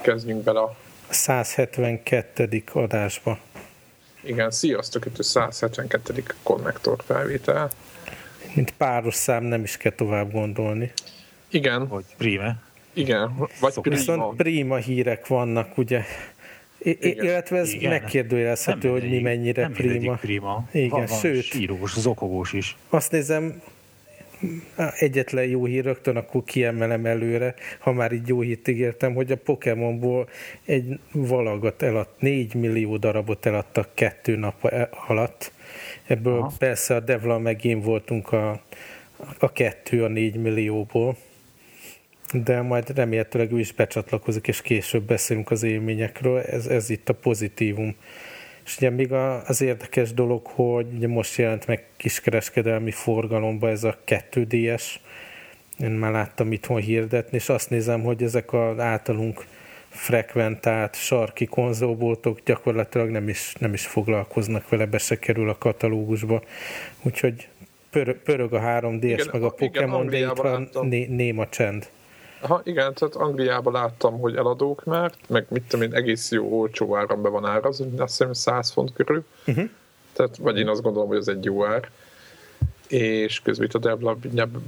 kezdjünk bele a 172. adásba. Igen, sziasztok, itt a 172. konnektor felvétel. Mint páros szám nem is kell tovább gondolni. Igen. Vagy prime. Igen, vagy prima. Viszont prima hírek vannak, ugye. I- igen. Illetve ez igen. megkérdőjelezhető, hogy mi mennyire nem prima. prima. Igen, van, van sőt. Sírós, zokogós is. Azt nézem, egyetlen jó hír rögtön akkor kiemelem előre, ha már így jó hírt ígértem, hogy a Pokémonból egy valagat eladt, 4 millió darabot eladtak kettő nap alatt. Ebből Aha. persze a Devla meg én voltunk a, a kettő a 4 millióból, de majd remélhetőleg ő is becsatlakozik, és később beszélünk az élményekről. Ez, ez itt a pozitívum. És ugye még az érdekes dolog, hogy ugye most jelent meg kiskereskedelmi forgalomba ez a 2DS, én már láttam itthon hirdetni, és azt nézem, hogy ezek az általunk frekventált sarki konzolboltok gyakorlatilag nem is, nem is foglalkoznak vele, be se kerül a katalógusba. Úgyhogy pörög, pörög a 3DS igen, meg a Pokémon, de itt van né, néma csend. Aha, igen, tehát Angliában láttam, hogy eladók már, meg mit tudom én, egész jó olcsó áram be van ára, az azt hiszem 100 font körül. Uh-huh. Tehát, vagy én azt gondolom, hogy ez egy jó ár. És közben itt a Debla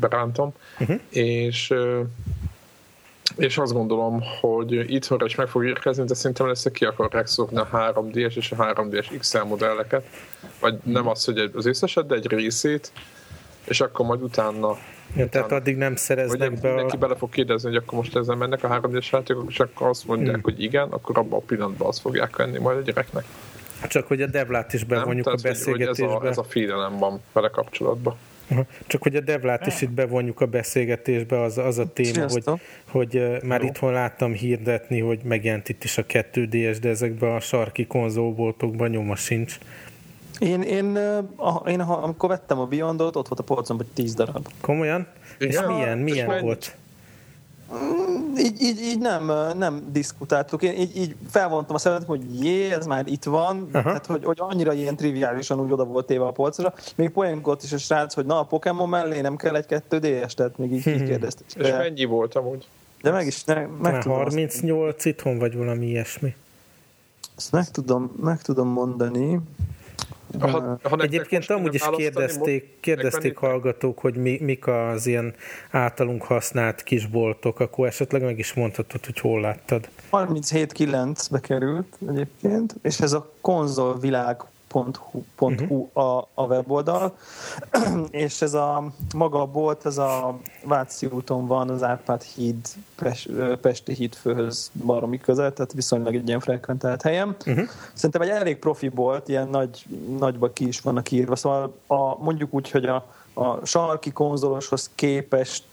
berántam. Uh-huh. És és azt gondolom, hogy itthonra is meg fog érkezni, de szerintem lesz, ki akarják szokni a 3DS és a 3DS XL modelleket. Vagy nem az, hogy az összeset, de egy részét, és akkor majd utána Ja, tehát addig nem szereznek be a... Mindenki bele fog kérdezni, hogy akkor most ezzel mennek a 3 d játékok, és akkor azt mondják, hmm. hogy igen, akkor abban a pillanatban azt fogják venni majd a gyereknek. Csak hogy a devlát is bevonjuk nem? a beszélgetésbe. Hogy ez, a, ez a félelem van vele kapcsolatban. Csak hogy a devlát is itt bevonjuk a beszélgetésbe, az, az a téma, hogy, hogy már Jó. itthon láttam hirdetni, hogy megjelent itt is a 2DS, de ezekben a sarki konzolboltokban nyoma sincs. Én, én, a, én amikor vettem a Beyondot, ott volt a polcon, hogy 10 darab. Komolyan? Igen? És milyen, milyen és volt? Mm, így, így, így nem, nem diskutáltuk. Én így, így felvontam a szemet, hogy jé, ez már itt van, Aha. tehát hogy, hogy annyira ilyen triviálisan úgy oda volt téve a polcra. Még poénkot is a srác, hogy na a Pokémon mellé nem kell egy 2 ds tehát még így, így kérdezték. És mennyi volt amúgy? De meg is, ne, meg tudom 38 azt, itthon, vagy valami ilyesmi. Ezt meg tudom, meg tudom mondani. Ha, ha Egyébként amúgy is kérdezték, kérdezték hallgatók, hogy mi, mik az ilyen általunk használt kisboltok, akkor esetleg meg is mondhatod, hogy hol láttad. 37.9-be került egyébként, és ez a konzolvilág uh-huh. a, a weboldal, és ez a maga a bolt, ez a Váci úton van, az Árpád híd, Pest, Pesti híd főhöz baromi közel, tehát viszonylag egy ilyen frekventált helyem. Uh-huh. Szerintem egy elég profi bolt, ilyen nagy, nagyba ki is vannak írva, szóval a, mondjuk úgy, hogy a, a sarki konzoloshoz képest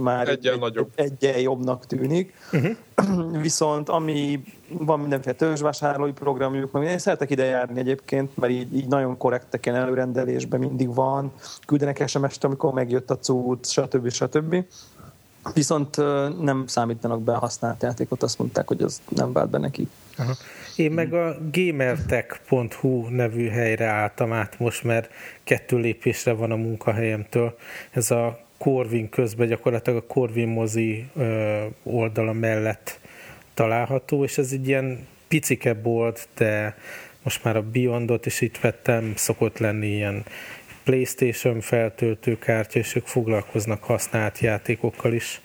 már egyen, egy, nagyobb. egyen jobbnak tűnik. Uh-huh. Viszont ami van mindenféle törzsvásárlói programjuk, meg én szeretek ide járni egyébként, mert így, így nagyon korrektek ilyen előrendelésben mindig van, küldenek SMS-t, amikor megjött a cucc, stb. stb. Viszont nem számítanak be a használt játékot, azt mondták, hogy az nem vált be neki. Aha. Én meg a gamertech.hu nevű helyre álltam át most, mert kettő lépésre van a munkahelyemtől. Ez a Corvin közben gyakorlatilag a Corvin mozi oldala mellett található, és ez egy ilyen picike bolt, de most már a Beyondot is itt vettem, szokott lenni ilyen Playstation feltöltőkártya, és ők foglalkoznak használt játékokkal is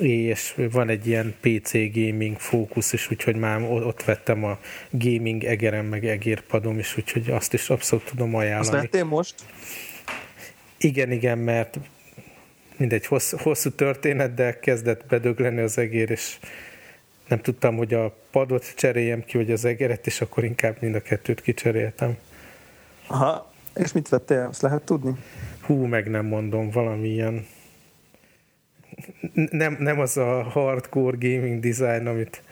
és van egy ilyen PC gaming fókusz is, úgyhogy már ott vettem a gaming egerem, meg egérpadom is, úgyhogy azt is abszolút tudom ajánlani. Azt vettél most? Igen, igen, mert mindegy hosszú, hosszú történet, de kezdett bedögleni az egér, és nem tudtam, hogy a padot cseréljem ki, vagy az egeret, és akkor inkább mind a kettőt kicseréltem. Aha, és mit vettél? Azt lehet tudni? Hú, meg nem mondom, valamilyen nem, nem az a hardcore gaming design, amit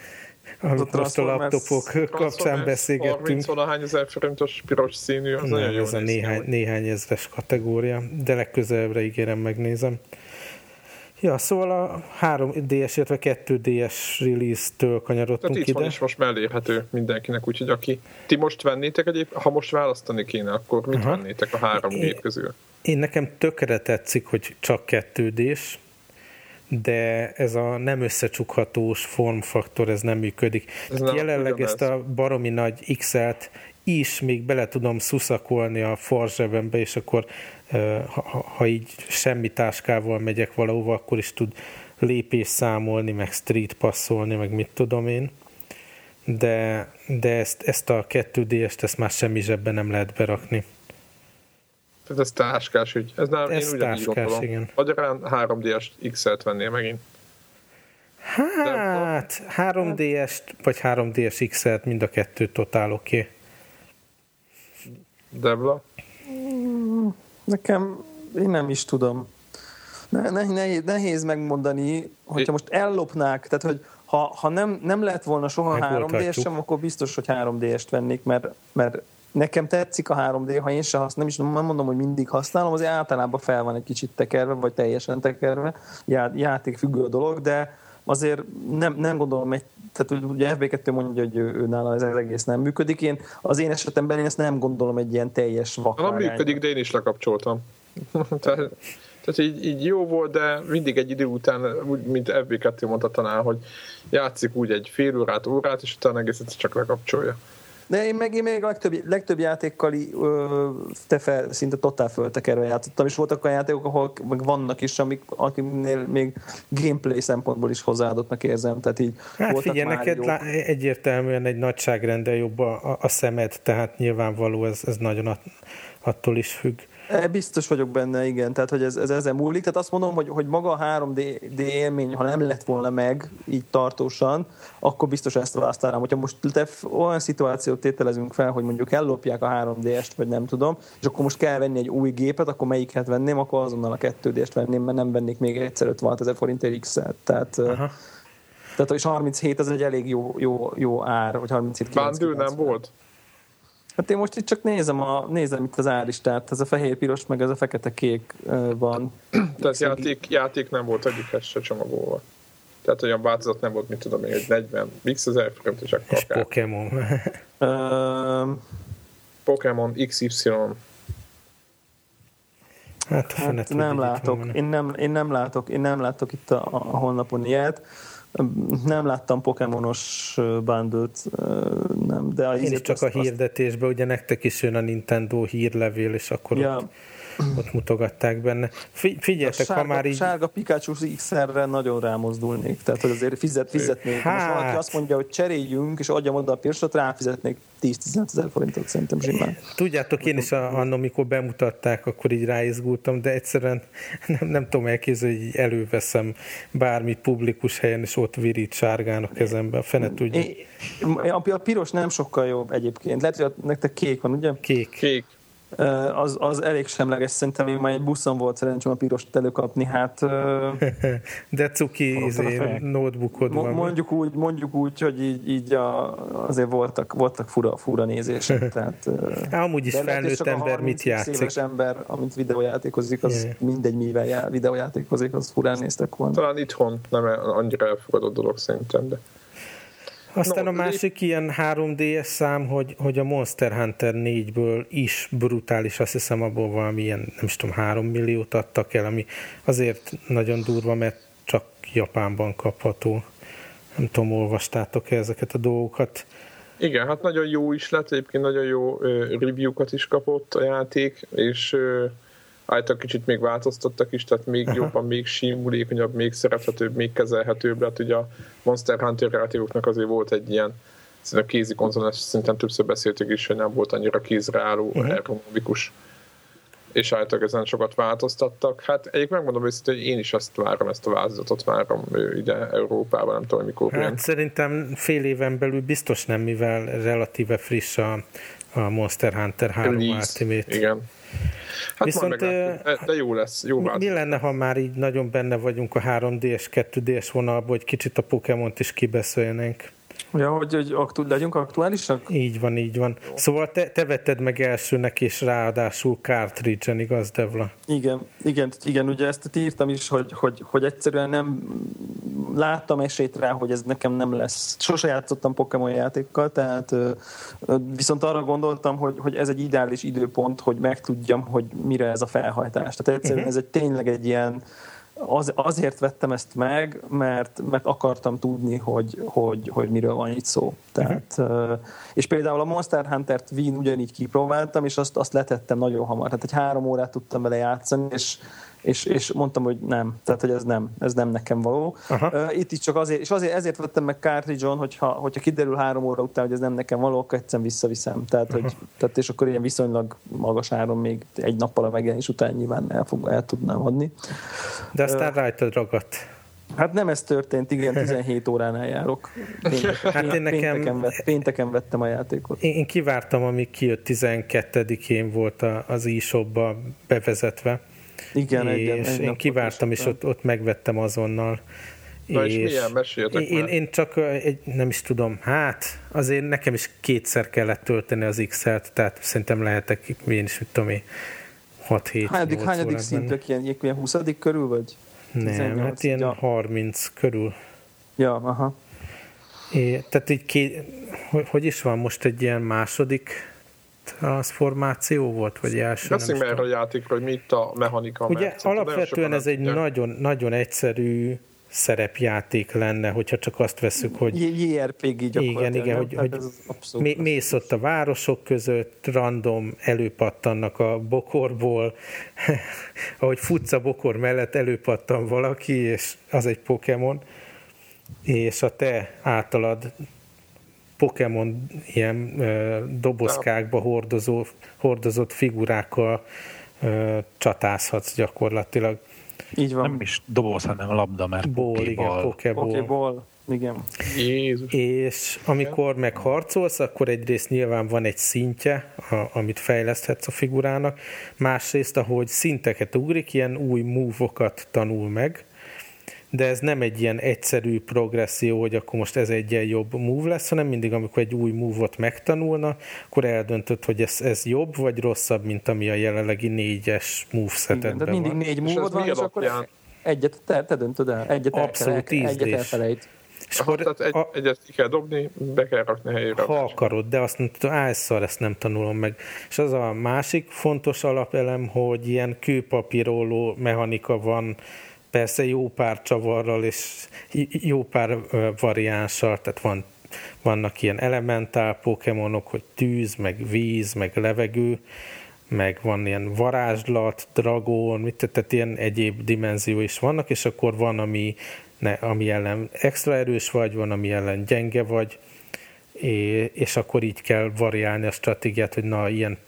amit a most a laptopok kapcsán beszélgettünk. 30 ezer forintos piros színű, az nagyon jó Ez a néhány, néhány ezres kategória, de legközelebbre ígérem, megnézem. Ja, szóval a 3DS, illetve 2DS release-től kanyarodtunk Tehát ide. is most mellérhető mindenkinek, úgyhogy aki ti most vennétek egyéb, ha most választani kéne, akkor mit Aha. vennétek a három gép közül? Én nekem tökre tetszik, hogy csak 2 d de ez a nem összecsukhatós formfaktor, ez nem működik. Ez nem Jelenleg ezt a baromi nagy XL-t is még bele tudom szuszakolni a farzsebembe, és akkor ha, ha így semmi táskával megyek valahova, akkor is tud lépés számolni, meg street passzolni, meg mit tudom én. De, de ezt, ezt a 2D-est, ezt már semmi zsebben nem lehet berakni. Tehát ez táskás ügy. Ez nem, ez én táskás, igen. Magyarán 3D-est XL-t vennél megint. Hát, 3D-est, vagy 3D-es XL-t, mind a kettő totál oké. Okay. Debla? Nekem, én nem is tudom. Ne, ne, nehéz, nehéz megmondani, hogyha most ellopnák, tehát hogy ha, ha nem, nem lett volna soha 3D-es sem, akkor biztos, hogy 3D-est vennék, mert, mert nekem tetszik a 3D, ha én sem használom, nem is nem mondom, hogy mindig használom, azért általában fel van egy kicsit tekerve, vagy teljesen tekerve, já, játék függő a dolog, de azért nem, nem gondolom, egy, tehát ugye FB2 mondja, hogy ő, ő nála ez az egész nem működik. Én az én esetemben én ezt nem gondolom egy ilyen teljes vakvágány. Nem működik, de én is lekapcsoltam. tehát, tehát így, így, jó volt, de mindig egy idő után, úgy, mint FB2 mondta tanár, hogy játszik úgy egy fél órát, órát, és utána egészet csak lekapcsolja. De én meg, én még a legtöbb, legtöbb játékkal ö, te fel, szinte totál föltekerve játszottam, és voltak olyan játékok, ahol meg vannak is, amik, akiknél még gameplay szempontból is hozzáadottnak érzem. Tehát így hát figyelj, neked lá- egyértelműen egy nagyságrendel jobb a, a szemed, tehát nyilvánvaló ez, ez nagyon attól is függ. E, biztos vagyok benne, igen, tehát hogy ez, ez ezen múlik. Tehát azt mondom, hogy, hogy maga a 3D élmény, ha nem lett volna meg így tartósan, akkor biztos ezt választanám. Hogyha most te olyan szituációt tételezünk fel, hogy mondjuk ellopják a 3D-est, vagy nem tudom, és akkor most kell venni egy új gépet, akkor melyiket venném, akkor azonnal a 2D-est venném, mert nem vennék még egyszer 56 ezer forintért X-et. Tehát, Aha. tehát és 37 az egy elég jó, jó, jó ár, vagy 37 Bundle nem volt? Hát én most itt csak nézem, a, nézem itt az áristát, ez a fehér-piros, meg ez a fekete-kék van. Tehát játék, játék nem volt egyikhez se csomagolva. Tehát olyan változat nem volt, mint tudom én, hogy 40 x ezer forint, és akkor És Pokémon. Pokémon XY. Hát, hát nem látok, én nem, én nem látok, én nem látok itt a, a honlapon ilyet. Nem láttam Pokémonos bundle nem. De Én is csak a hirdetésben, ugye nektek is jön a Nintendo hírlevél, és akkor ja. ott ott mutogatták benne. Figyeljetek, sárga, ha már így... Sárga Pikachu XR-re nagyon rámozdulnék, tehát hogy azért fizet, fizetnék. Hát... Most valaki azt mondja, hogy cseréljünk, és adjam oda a pirsot, ráfizetnék 10-15 ezer forintot szerintem simán. Tudjátok, én is annak, amikor bemutatták, akkor így ráizgultam, de egyszerűen nem, nem tudom elképzelni, hogy előveszem bármi publikus helyen, és ott virít sárgán a kezembe. A fene tudja. A piros nem sokkal jobb egyébként. Lehet, hogy nektek kék van, ugye? Kék. Kék az, az elég semleges, szerintem még már egy buszon volt szerencsém a pirost előkapni, hát... De cuki izé, notebookod van. Mondjuk úgy, mondjuk úgy, hogy így, így a, azért voltak, voltak fura, fura nézések, tehát... Amúgy is felnőtt ember mit játszik. éves ember, amint videójátékozik, az yeah. mindegy mivel já, videójátékozik, az furán néztek volna. Talán itthon nem annyira elfogadott dolog szerintem, de... Aztán no, a másik ilyen 3D-es szám, hogy, hogy a Monster Hunter 4-ből is brutális, azt hiszem abból valami ilyen, nem is tudom, 3 milliót adtak el, ami azért nagyon durva, mert csak Japánban kapható. Nem tudom, olvastátok-e ezeket a dolgokat? Igen, hát nagyon jó is lett, egyébként nagyon jó review-kat is kapott a játék, és uh, által kicsit még változtattak is, tehát még Aha. jobban, még simulékonyabb, még szerethetőbb, még kezelhetőbb lett. Ugye a Monster Hunter kreatívoknak azért volt egy ilyen a kézi konzol, szinten többször beszéltük is, hogy nem volt annyira kézre álló, uh-huh. ergonomikus és általában ezen sokat változtattak. Hát egyik megmondom őszintén, hogy én is azt várom, ezt a változatot várom ide Európában, nem tudom, mikor hát jön. Szerintem fél éven belül biztos nem, mivel relatíve friss a, a Monster Hunter 3 Ultimate. Igen. Hát Viszont, de, de jó lesz. Jó mi, mi lenne, ha már így nagyon benne vagyunk a 3D-es, 2D-es vonalban, hogy kicsit a Pokémont is kibeszélnénk? Ja, hogy, hogy aktu- legyünk aktuálisak? Így van, így van. Jó. Szóval te, te vetted meg elsőnek, és ráadásul cartridge-en, igaz, Devla? Igen, igen, igen, ugye ezt írtam is, hogy, hogy, hogy egyszerűen nem láttam esélyt rá, hogy ez nekem nem lesz. Sose játszottam Pokémon játékkal, tehát viszont arra gondoltam, hogy, hogy ez egy ideális időpont, hogy megtudjam, hogy mire ez a felhajtás. Tehát egyszerűen uh-huh. ez egy tényleg egy ilyen az, azért vettem ezt meg, mert, mert akartam tudni, hogy, hogy, hogy miről van itt szó. Tehát, uh-huh. És például a Monster Hunter-t Wien ugyanígy kipróbáltam, és azt, azt letettem nagyon hamar. Tehát egy három órát tudtam vele játszani, és és, és mondtam, hogy nem, tehát hogy ez nem, ez nem nekem való. Aha. Itt is csak azért, és azért, ezért vettem meg cartridge-on, hogyha, hogyha kiderül három óra után, hogy ez nem nekem való, akkor egyszerűen visszaviszem. Tehát, hogy, tehát és akkor ilyen viszonylag magas áron még egy nappal a megjelenés után nyilván el, fog, el tudnám adni. De aztán uh, rajtad ragadt. Hát nem ez történt, igen, 17 óránál járok. Pénteken, hát én nekem, pénteken, vett, pénteken vettem a játékot. Én, kivártam, amíg kijött 12-én volt az e-shopba bevezetve, igen, és egy, egy én kivártam, és ott, ott megvettem azonnal. Na és, és milyen? Én, én csak egy, nem is tudom, hát azért nekem is kétszer kellett tölteni az X-et, tehát szerintem lehetek, én is, mit tudom én, 6-7 Hányadik, hányadik szintök ilyen, ilyen 20 körül, vagy? Nem, 18, hát ilyen ja. 30 körül. Ja, aha. É, tehát így ké, hogy, hogy is van most egy ilyen második transformáció volt, vagy első? Beszéljünk erről a játékról, hogy mi itt a mechanika. Ugye mert alapvetően ez egy nagyon, nagyon egyszerű szerepjáték lenne, hogyha csak azt veszük, hogy... JRPG Igen, igen, hogy, hogy mész ott a városok között, random előpattannak a bokorból, ahogy futsz a bokor mellett, előpattan valaki, és az egy Pokémon, és a te általad Pokémon ilyen ö, dobozkákba hordozó, hordozott figurákkal ö, csatázhatsz gyakorlatilag. Így van. Nem is doboz, hanem labda, mert Ból, Pokéball. igen, Pokéball. Pokéball. Igen. Jézus. És amikor meg harcolsz, akkor egyrészt nyilván van egy szintje, a, amit fejleszthetsz a figurának, másrészt, ahogy szinteket ugrik, ilyen új move tanul meg, de ez nem egy ilyen egyszerű progresszió, hogy akkor most ez egy ilyen jobb move lesz, hanem mindig, amikor egy új move-ot megtanulna, akkor eldöntött, hogy ez, ez jobb vagy rosszabb, mint ami a jelenlegi négyes movesetedben van. mindig négy move van, és akkor egyet te, te döntöd el, egyet, Abszolút el, egyet elfelejt. És Aha, akkor tehát egy, a, egyet ki kell dobni, be kell rakni helyére. Ha akarod, de azt nem tudom, álszor ezt nem tanulom meg. És az a másik fontos alapelem, hogy ilyen kőpapíróló mechanika van persze jó pár csavarral és jó pár variánssal, tehát van, vannak ilyen elementál pokémonok, hogy tűz, meg víz, meg levegő, meg van ilyen varázslat, dragon, mit, tehát ilyen egyéb dimenzió is vannak, és akkor van, ami, ne, ami ellen extra erős vagy, van, ami ellen gyenge vagy, és akkor így kell variálni a stratégiát, hogy na, ilyen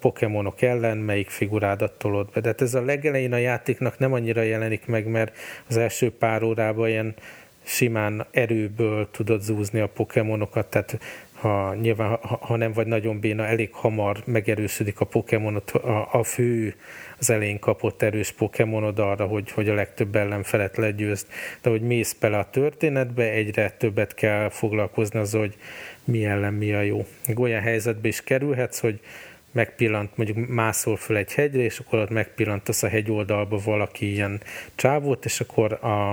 Pokémonok ellen, melyik figurádat tolod be. De hát ez a legelején a játéknak nem annyira jelenik meg, mert az első pár órában ilyen simán erőből tudod zúzni a Pokémonokat, tehát ha nyilván, ha, ha nem vagy nagyon béna, elég hamar megerősödik a Pokémonot, a, a fő az elején kapott erős Pokémonod arra, hogy, hogy a legtöbb ellenfelet legyőzd, de hogy mész bele a történetbe, egyre többet kell foglalkozni az, hogy mi ellen mi a jó. Olyan helyzetbe is kerülhetsz, hogy megpillant, mondjuk mászol föl egy hegyre, és akkor ott megpillantasz a hegyoldalba valaki ilyen csávót, és akkor a,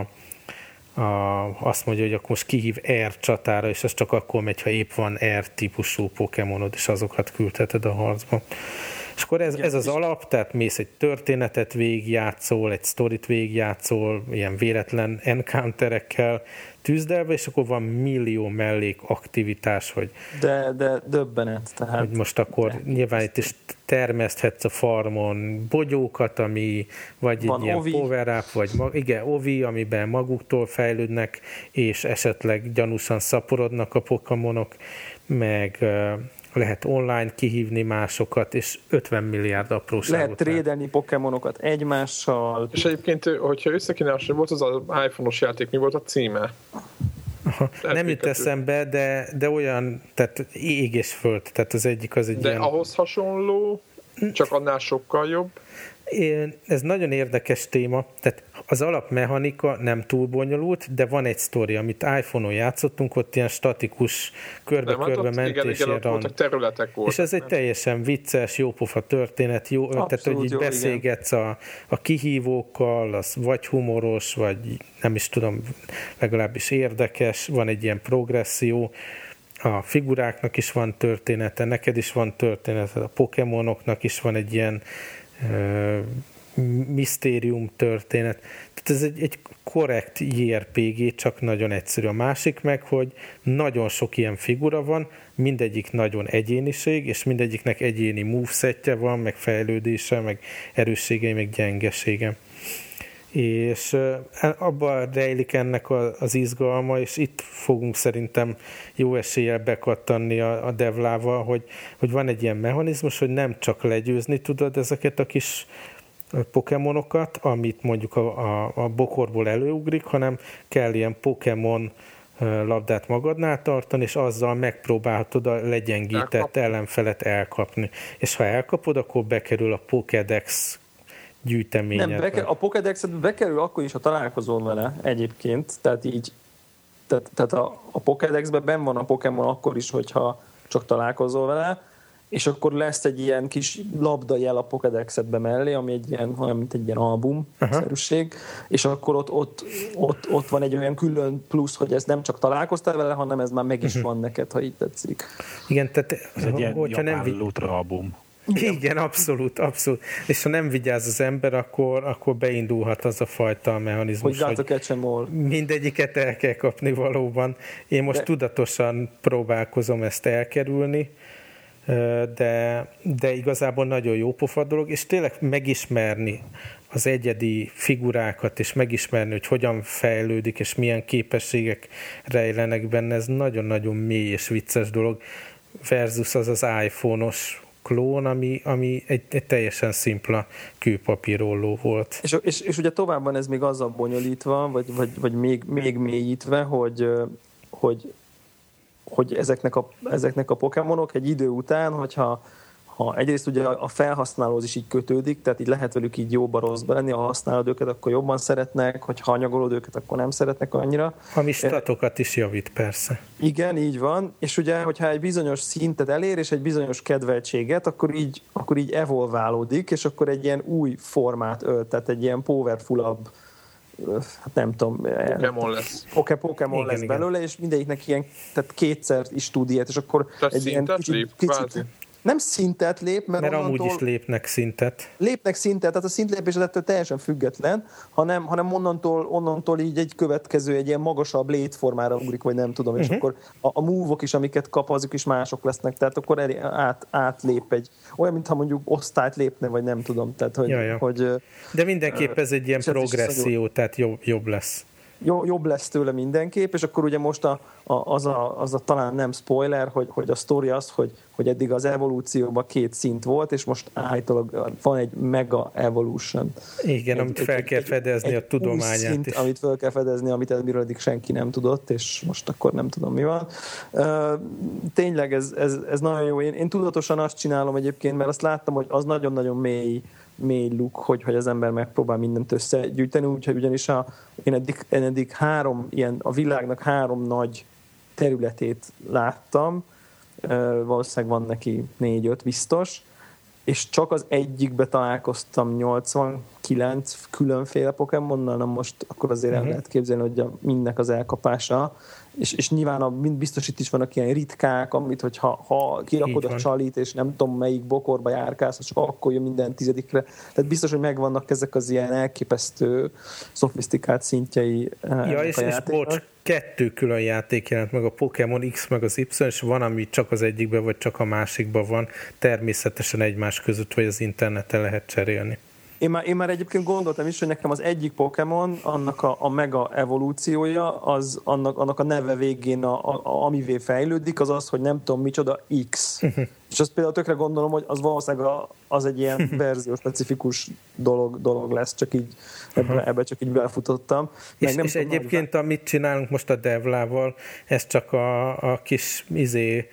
a, azt mondja, hogy akkor most kihív R csatára, és ez csak akkor megy, ha épp van R típusú Pokémonod, és azokat küldheted a harcba. És akkor ez, ez az alap, tehát mész egy történetet végigjátszol, egy sztorit végigjátszol, ilyen véletlen encounterekkel, tűzdelve, és akkor van millió mellék aktivitás, hogy... De, de döbbenet, tehát... Hogy most akkor de, nyilván itt is termeszthetsz a farmon bogyókat, ami vagy van egy ilyen ovi. power up, vagy igen, ovi, amiben maguktól fejlődnek, és esetleg gyanúsan szaporodnak a pokémonok, meg lehet online kihívni másokat, és 50 milliárd apróságot. Lehet trédelni pokémonokat egymással. És egyébként, hogyha összekéne volt az az iPhone-os játék, mi volt a címe? Aha. Nem jut eszembe, de, de olyan, tehát ég és föld, tehát az egyik az egy De ilyen... ahhoz hasonló, csak annál sokkal jobb. Ez nagyon érdekes téma, tehát az alapmechanika nem túl bonyolult, de van egy sztori, amit iPhone-on játszottunk, ott ilyen statikus körbe-körbe mentés. Igen, igen, ott területek voltak. És ez egy teljesen vicces, jópofa történet, jó, Abszolút tehát hogy így jó, beszélgetsz a, a kihívókkal, az vagy humoros, vagy nem is tudom, legalábbis érdekes, van egy ilyen progresszió, a figuráknak is van története, neked is van története, a Pokémonoknak is van egy ilyen misztérium történet. Tehát ez egy, egy korrekt JRPG, csak nagyon egyszerű. A másik meg, hogy nagyon sok ilyen figura van, mindegyik nagyon egyéniség, és mindegyiknek egyéni movesetje van, meg fejlődése, meg erősségei, meg gyengesége és abban rejlik ennek az izgalma, és itt fogunk szerintem jó eséllyel bekattanni a, a devlával, hogy, hogy van egy ilyen mechanizmus, hogy nem csak legyőzni tudod ezeket a kis pokémonokat, amit mondjuk a, a, a bokorból előugrik, hanem kell ilyen Pokémon labdát magadnál tartani, és azzal megpróbálhatod a legyengített ellenfelet elkapni. És ha elkapod, akkor bekerül a Pokédex gyűjteményet. Nem, beke, a Pokédexet bekerül akkor is, ha találkozol vele egyébként, tehát így tehát, tehát a, a Pokédexben ben van a Pokémon akkor is, hogyha csak találkozol vele, és akkor lesz egy ilyen kis labda jel a Pokédexetbe mellé, ami egy ilyen, olyan, mint egy ilyen album-szerűség, és akkor ott, ott, ott, ott, van egy olyan külön plusz, hogy ez nem csak találkoztál vele, hanem ez már meg is uh-huh. van neked, ha így tetszik. Igen, tehát ez egy ilyen hogyha nem album. Igen, abszolút, abszolút. És ha nem vigyáz az ember, akkor, akkor beindulhat az a fajta mechanizmus, hogy, hogy mindegyiket el kell kapni valóban. Én most De... tudatosan próbálkozom ezt elkerülni, de, de igazából nagyon jó pofa dolog, és tényleg megismerni az egyedi figurákat, és megismerni, hogy hogyan fejlődik, és milyen képességek rejlenek benne, ez nagyon-nagyon mély és vicces dolog, versus az az iPhone-os klón, ami, ami egy, egy teljesen szimpla kőpapírolló volt. És, és, és ugye tovább van ez még azzal bonyolítva, vagy, vagy, vagy még, még mélyítve, hogy, hogy, hogy ezeknek, a, ezeknek a pokémonok egy idő után, hogyha ha egyrészt ugye a felhasználóhoz is így kötődik, tehát így lehet velük így jóba rosszba lenni, ha használod őket, akkor jobban szeretnek, hogy ha anyagolod őket, akkor nem szeretnek annyira. Ami statokat is javít, persze. Igen, így van, és ugye, hogyha egy bizonyos szintet elér, és egy bizonyos kedveltséget, akkor így, akkor így evolválódik, és akkor egy ilyen új formát ölt, tehát egy ilyen powerfulabb hát nem tudom, Pokémon lesz. Pokémon igen, lesz igen. belőle, és mindegyiknek ilyen, tehát kétszer is tud ilyet, és akkor tehát egy ilyen kicsit, lép, kicsit, nem szintet lép, mert, mert amúgy is lépnek szintet. Lépnek szintet, tehát a szintlépés ettől teljesen független, hanem, hanem onnantól, onnantól így egy következő, egy ilyen magasabb létformára ugrik, vagy nem tudom, és uh-huh. akkor a, a move is, amiket kap, azok is mások lesznek, tehát akkor el, át, átlép egy, olyan, mintha mondjuk osztályt lépne, vagy nem tudom. Tehát, hogy, ja, ja. hogy, De mindenképp ez egy ilyen progresszió, tehát jobb, jobb lesz jobb lesz tőle mindenképp, és akkor ugye most a, a, az, a, az a talán nem spoiler, hogy, hogy a sztori az, hogy, hogy eddig az evolúcióban két szint volt, és most állítólag van egy mega evolution. Igen, egy, amit fel egy, kell fedezni egy, a tudományát szint, is. amit fel kell fedezni, amit eddig eddig senki nem tudott, és most akkor nem tudom mi van. Tényleg ez, ez, ez nagyon jó. Én, én tudatosan azt csinálom egyébként, mert azt láttam, hogy az nagyon-nagyon mély mély luk, hogy, hogy az ember megpróbál mindent összegyűjteni, úgyhogy ugyanis a, én, eddig, én eddig három ilyen, a világnak három nagy területét láttam, valószínűleg van neki négy-öt biztos, és csak az egyikbe találkoztam 89 különféle Pokémonnal, na most akkor azért uh-huh. el mhm. lehet képzelni, hogy a mindnek az elkapása és, és nyilván a, mind biztos itt is vannak ilyen ritkák, amit, hogyha ha kirakod a csalit, és nem tudom melyik bokorba járkálsz, csak akkor jön minden tizedikre. Tehát biztos, hogy megvannak ezek az ilyen elképesztő, szofisztikált szintjei. Eh, ja, és, és bocs, kettő külön játék jelent meg, a Pokémon X meg az Y, és van, ami csak az egyikben, vagy csak a másikban van, természetesen egymás között, vagy az interneten lehet cserélni. Én már, én már egyébként gondoltam is, hogy nekem az egyik Pokémon, annak a, a mega evolúciója, az annak, annak a neve végén, a, a, a, amivé fejlődik, az az, hogy nem tudom micsoda X. És azt például tökre gondolom, hogy az valószínűleg az egy ilyen verzió specifikus dolog, dolog lesz, csak így ebbe, ebbe csak így belfutottam. Meg és, nem és egyébként, amit csinálunk most a Devlával, ez csak a, a kis izé,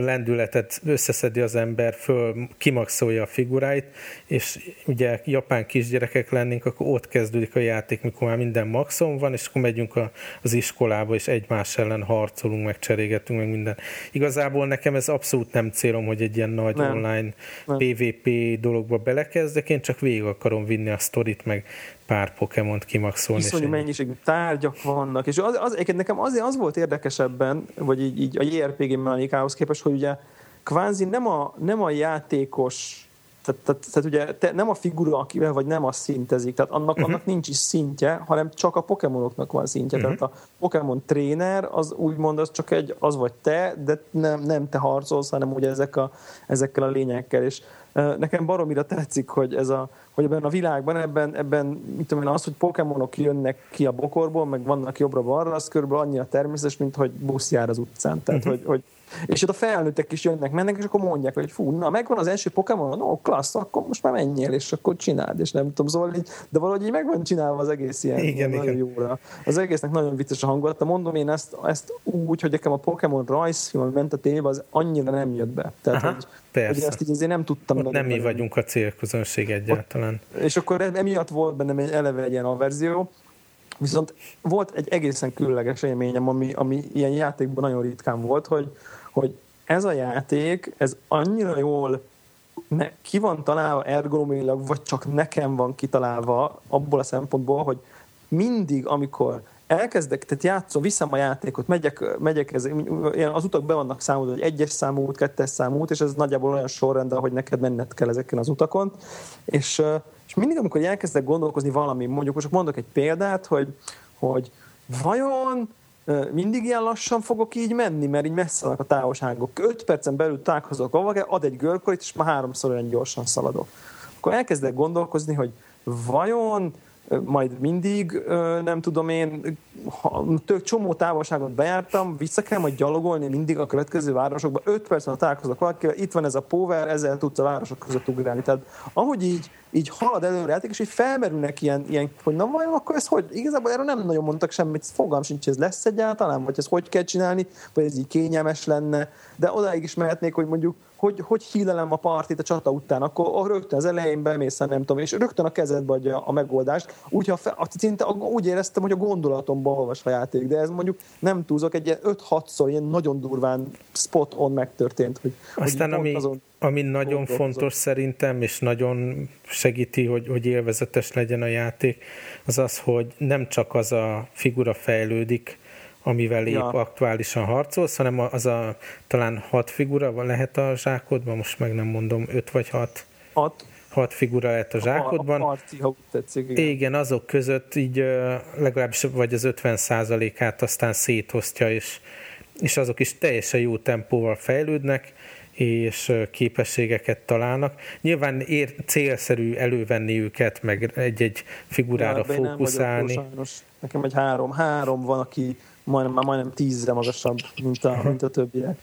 lendületet összeszedi az ember, föl kimaxolja a figuráit, és ugye japán kisgyerekek lennénk, akkor ott kezdődik a játék, mikor már minden maxon van, és akkor megyünk a, az iskolába, és egymás ellen harcolunk, meg cserégetünk, meg minden. Igazából nekem ez abszolút nem célom, hogy egy ilyen nagy nem. online nem. PvP dologba belekezdek, én csak végig akarom vinni a sztorit, meg pár Pokémont kimaxolni. Iszonyú mennyiségű tárgyak vannak, és az, az, egyébként nekem az, az volt érdekesebben, vagy így, így a JRPG mechanikához képest, hogy ugye kvázi nem a, nem a játékos Tehát, tehát, tehát ugye te nem a figura, akivel vagy nem az szintezik, tehát annak, uh-huh. annak nincs is szintje, hanem csak a Pokémonoknak van szintje. Uh-huh. Tehát a Pokémon tréner az úgymond az csak egy, az vagy te, de nem, nem te harcolsz, hanem ugye ezek a, ezekkel a lényekkel. És nekem baromira tetszik, hogy ez a, hogy ebben a világban, ebben, ebben mit tudom én, az, hogy Pokémonok jönnek ki a bokorból, meg vannak jobbra-balra, az körülbelül annyira természetes, mint hogy busz jár az utcán. Tehát, uh-huh. hogy, hogy és ott a felnőttek is jönnek, mennek, és akkor mondják, hogy fú, na megvan az első Pokémon, no, klassz, akkor most már menjél, és akkor csináld, és nem tudom, szóval így, de valahogy így meg van csinálva az egész ilyen, igen, ilyen igen. jóra. Az egésznek nagyon vicces a hangulata. Mondom én ezt, ezt úgy, hogy nekem a Pokémon rajzfilm, ment a tévébe, az annyira nem jött be. Tehát, Aha, hogy, persze. hogy ezt így azért nem tudtam. Ott nem mi vagyunk a célközönség egyáltalán. Ott, és akkor emiatt volt bennem egy eleve egy ilyen averzió, Viszont volt egy egészen különleges élményem, ami, ami ilyen játékban nagyon ritkán volt, hogy, hogy ez a játék, ez annyira jól ne, ki van találva ergonomilag, vagy csak nekem van kitalálva abból a szempontból, hogy mindig, amikor elkezdek, tehát játszom, viszem a játékot, megyek, megyek ez, ilyen az utak be vannak számolva, hogy egyes számú út, kettes számú út, és ez nagyjából olyan sorrend, hogy neked menned kell ezeken az utakon, és, és mindig, amikor elkezdek gondolkozni valami, mondjuk most mondok egy példát, hogy, hogy vajon mindig ilyen lassan fogok így menni, mert így messze a távolságok. 5 percen belül találkozok valaki, ad egy görkorit, és már háromszor olyan gyorsan szaladok. Akkor elkezdek gondolkozni, hogy vajon majd mindig, nem tudom én, tök csomó távolságot bejártam, vissza kell majd gyalogolni mindig a következő városokba, 5 percen találkozok valakivel, itt van ez a power, ezzel tudsz a városok között ugrálni. Tehát ahogy így, így halad előre játék, és így felmerülnek ilyen, ilyen, hogy na vajon akkor ez hogy? Igazából erről nem nagyon mondtak semmit, fogam sincs, hogy ez lesz egyáltalán, vagy ez hogy kell csinálni, vagy ez így kényelmes lenne, de odáig is mehetnék, hogy mondjuk hogy, hogy hílelem a partit a csata után, akkor rögtön az elején bemész, nem tudom, és rögtön a kezedbe adja a megoldást, úgy, ha fe, szinte úgy éreztem, hogy a gondolatomban olvas a játék, de ez mondjuk nem túlzok, egy ilyen 5-6-szor ilyen nagyon durván spot on megtörtént. Hogy, Aztán hogy ami, azon ami nagyon fontos szerintem, és nagyon segíti, hogy, hogy élvezetes legyen a játék, az az, hogy nem csak az a figura fejlődik, amivel épp ja. aktuálisan harcolsz, hanem az a talán hat figura lehet a zsákodban, most meg nem mondom, öt vagy hat. Hat. Hat figura lehet a zsákodban. A, a ha tetszik. Igen. igen, azok között így legalábbis vagy az 50 át aztán széthoztja, és, és azok is teljesen jó tempóval fejlődnek, és képességeket találnak. Nyilván ér, célszerű elővenni őket, meg egy-egy figurára ja, fókuszálni. Nem Nekem egy három, három van, aki majdnem, már majdnem tízre magasabb, mint a, mint a többiek.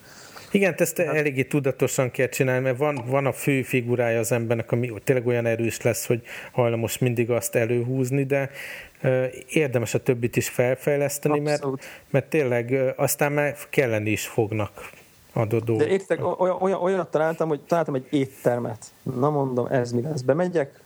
Igen, ezt eléggé tudatosan kell csinálni, mert van, van a fő figurája az embernek, ami tényleg olyan erős lesz, hogy hajlamos mindig azt előhúzni, de érdemes a többit is felfejleszteni, mert, mert tényleg aztán már kelleni is fognak dolgok. De értek, olyan, olyan, olyat találtam, hogy találtam egy éttermet. Na mondom, ez mi lesz? Bemegyek,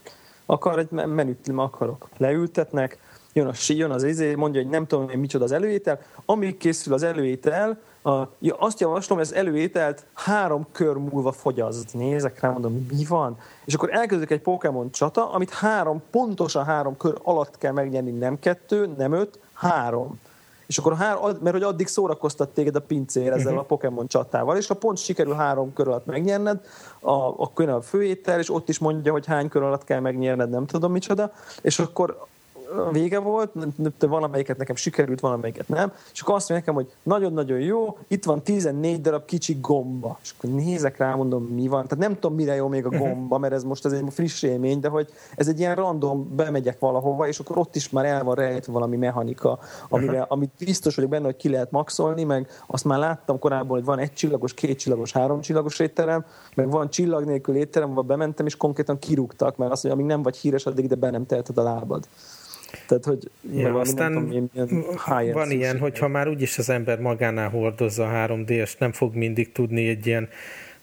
akar egy menüt, akarok. Leültetnek, jön, a, jön az izé, mondja, hogy nem tudom, hogy micsoda az előétel. Amíg készül az előétel, a, ja, azt javaslom, hogy az előételt három kör múlva fogyaszt. Nézek rá, mondom, mi van? És akkor elkezdődik egy Pokémon csata, amit három, pontosan három kör alatt kell megnyerni, nem kettő, nem öt, három. És akkor három, mert hogy addig szórakoztat téged a pincér ezzel uh-huh. a Pokémon csatával, és ha pont sikerül három kör alatt megnyerned, a, akkor jön a főétel, és ott is mondja, hogy hány kör alatt kell megnyerned, nem tudom micsoda, és akkor vége volt, valamelyiket nekem sikerült, valamelyiket nem, és akkor azt mondja nekem, hogy nagyon-nagyon jó, itt van 14 darab kicsi gomba, és akkor nézek rá, mondom, mi van, tehát nem tudom, mire jó még a mhm. gomba, mert ez most ez egy friss élmény, de hogy ez egy ilyen random, bemegyek valahova, és akkor ott is már el van rejtve valami mechanika, amire, amit biztos vagyok benne, hogy ki lehet maxolni, meg azt már láttam korábban, hogy van egy csillagos, két csillagos, három csillagos étterem, meg van csillag nélkül étterem, ahol bementem, és konkrétan kirúgtak, mert azt mondja, amíg nem vagy híres, addig de be nem teheted a lábad. Tehát, hogy ja, aztán tudom, ilyen, ilyen van ilyen, hogyha már úgyis az ember magánál hordozza a 3D-est, nem fog mindig tudni egy ilyen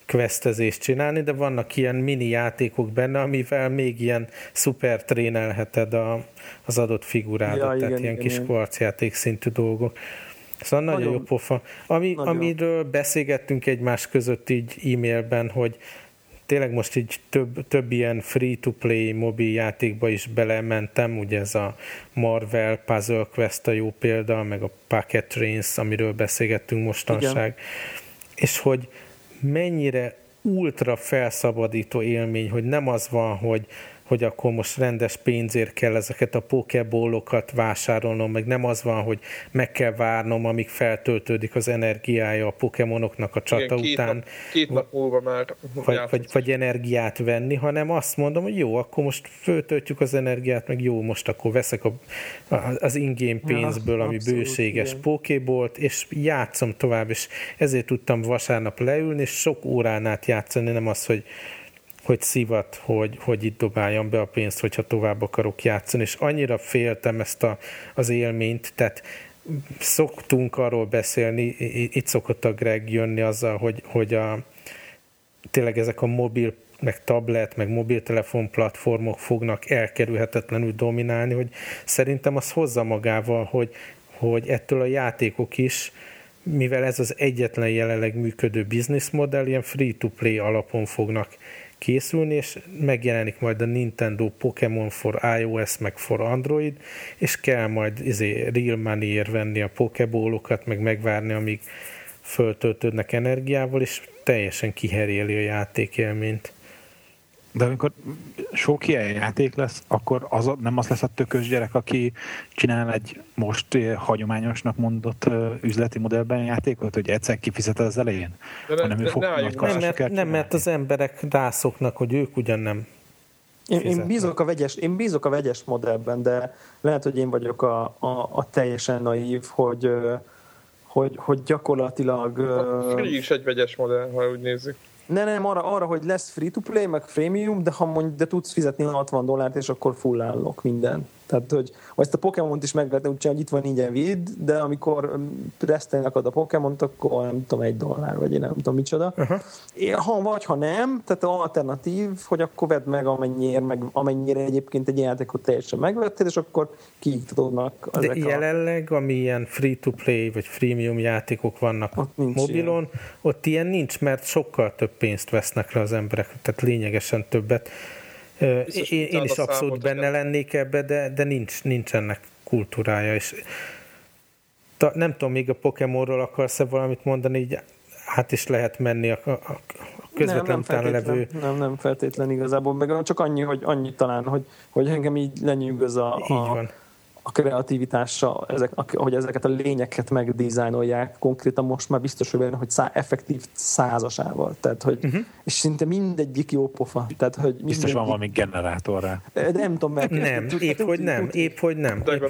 questezést csinálni, de vannak ilyen mini játékok benne, amivel még ilyen szuper trénelheted a, az adott figurádat, ja, tehát igen, ilyen igen, kis kvarcjáték szintű dolgok. Szóval nagyon, nagyon jó pofa. Ami, nagyon. Amiről beszélgettünk egymás között így e-mailben, hogy tényleg most így több, több ilyen free-to-play mobil játékba is belementem, ugye ez a Marvel Puzzle Quest a jó példa, meg a Pocket Trains, amiről beszélgettünk mostanság, Igen. és hogy mennyire ultra felszabadító élmény, hogy nem az van, hogy hogy akkor most rendes pénzért kell ezeket a pokebólokat vásárolnom, meg nem az van, hogy meg kell várnom, amíg feltöltődik az energiája a pokémonoknak a csata Igen, két után. Nap, két nap múlva már vagy, vagy, vagy energiát venni, hanem azt mondom, hogy jó, akkor most föltöltjük az energiát, meg jó, most akkor veszek a, az ingame pénzből, ami abszolút, bőséges igen. pokébolt, és játszom tovább, és ezért tudtam vasárnap leülni, és sok órán át játszani, nem az, hogy hogy szivat, hogy, hogy itt dobáljam be a pénzt, hogyha tovább akarok játszani, és annyira féltem ezt a, az élményt, tehát szoktunk arról beszélni, itt szokott a Greg jönni azzal, hogy, hogy a, tényleg ezek a mobil, meg tablet, meg mobiltelefon platformok fognak elkerülhetetlenül dominálni, hogy szerintem az hozza magával, hogy, hogy ettől a játékok is, mivel ez az egyetlen jelenleg működő bizniszmodell, ilyen free-to-play alapon fognak készülni, és megjelenik majd a Nintendo Pokémon for iOS, meg for Android, és kell majd izé, real money venni a pokebólokat, meg megvárni, amíg föltöltődnek energiával, és teljesen kiheréli a játékélményt. De amikor sok ilyen játék lesz, akkor az nem az lesz a tökös gyerek, aki csinál egy most eh, hagyományosnak mondott eh, üzleti modellben játékot, hogy egyszer kifizeted az elején? De hanem ő fog ne, nagy nem, mert, nem, mert az emberek rászoknak, hogy ők ugyan nem én, én, bízok a vegyes, én bízok a vegyes modellben, de lehet, hogy én vagyok a, a, a teljesen naív, hogy, hogy, hogy gyakorlatilag... A free is egy vegyes modell, ha úgy nézzük. Ne, nem, arra, arra, hogy lesz free-to-play, meg freemium, de ha mondjuk de tudsz fizetni 60 dollárt, és akkor full állok minden. Tehát, hogy vagy ezt a Pokémon-t is meg lehetne úgy hogy itt van ingyen vid, de amikor presztelnek ad a Pokémon-t, akkor nem tudom, egy dollár, vagy én nem tudom micsoda. Uh-huh. Ha vagy, ha nem, tehát alternatív, hogy akkor vedd meg amennyire, meg amennyire egyébként egy játékot teljesen megvetted, és akkor kiiktatódnak De ezek jelenleg, a... ami ilyen free-to-play, vagy freemium játékok vannak ott mobilon, ilyen. ott ilyen nincs, mert sokkal több pénzt vesznek le az emberek, tehát lényegesen többet Biztos, én, én is abszolút benne lennék ebbe, de, de nincs, nincs ennek kultúrája, és ta, nem tudom, még a Pokémonról akarsz-e valamit mondani, így hát is lehet menni a, a, a közvetlen nem, utána levő... Nem, nem feltétlen igazából, meg csak annyi, hogy annyi talán, hogy, hogy engem így lenyűgöz a, a, van a kreativitással, ezek, hogy ezeket a lényeket megdizájnolják, konkrétan most már biztos, hogy benne, hogy szá, effektív százasával. Tehát, hogy, uh-huh. És szinte mindegyik jó pofa. Tehát, hogy biztos van valami generátor rá. De nem tudom meg. Nem, épp hogy nem, épp hogy nem. Épp,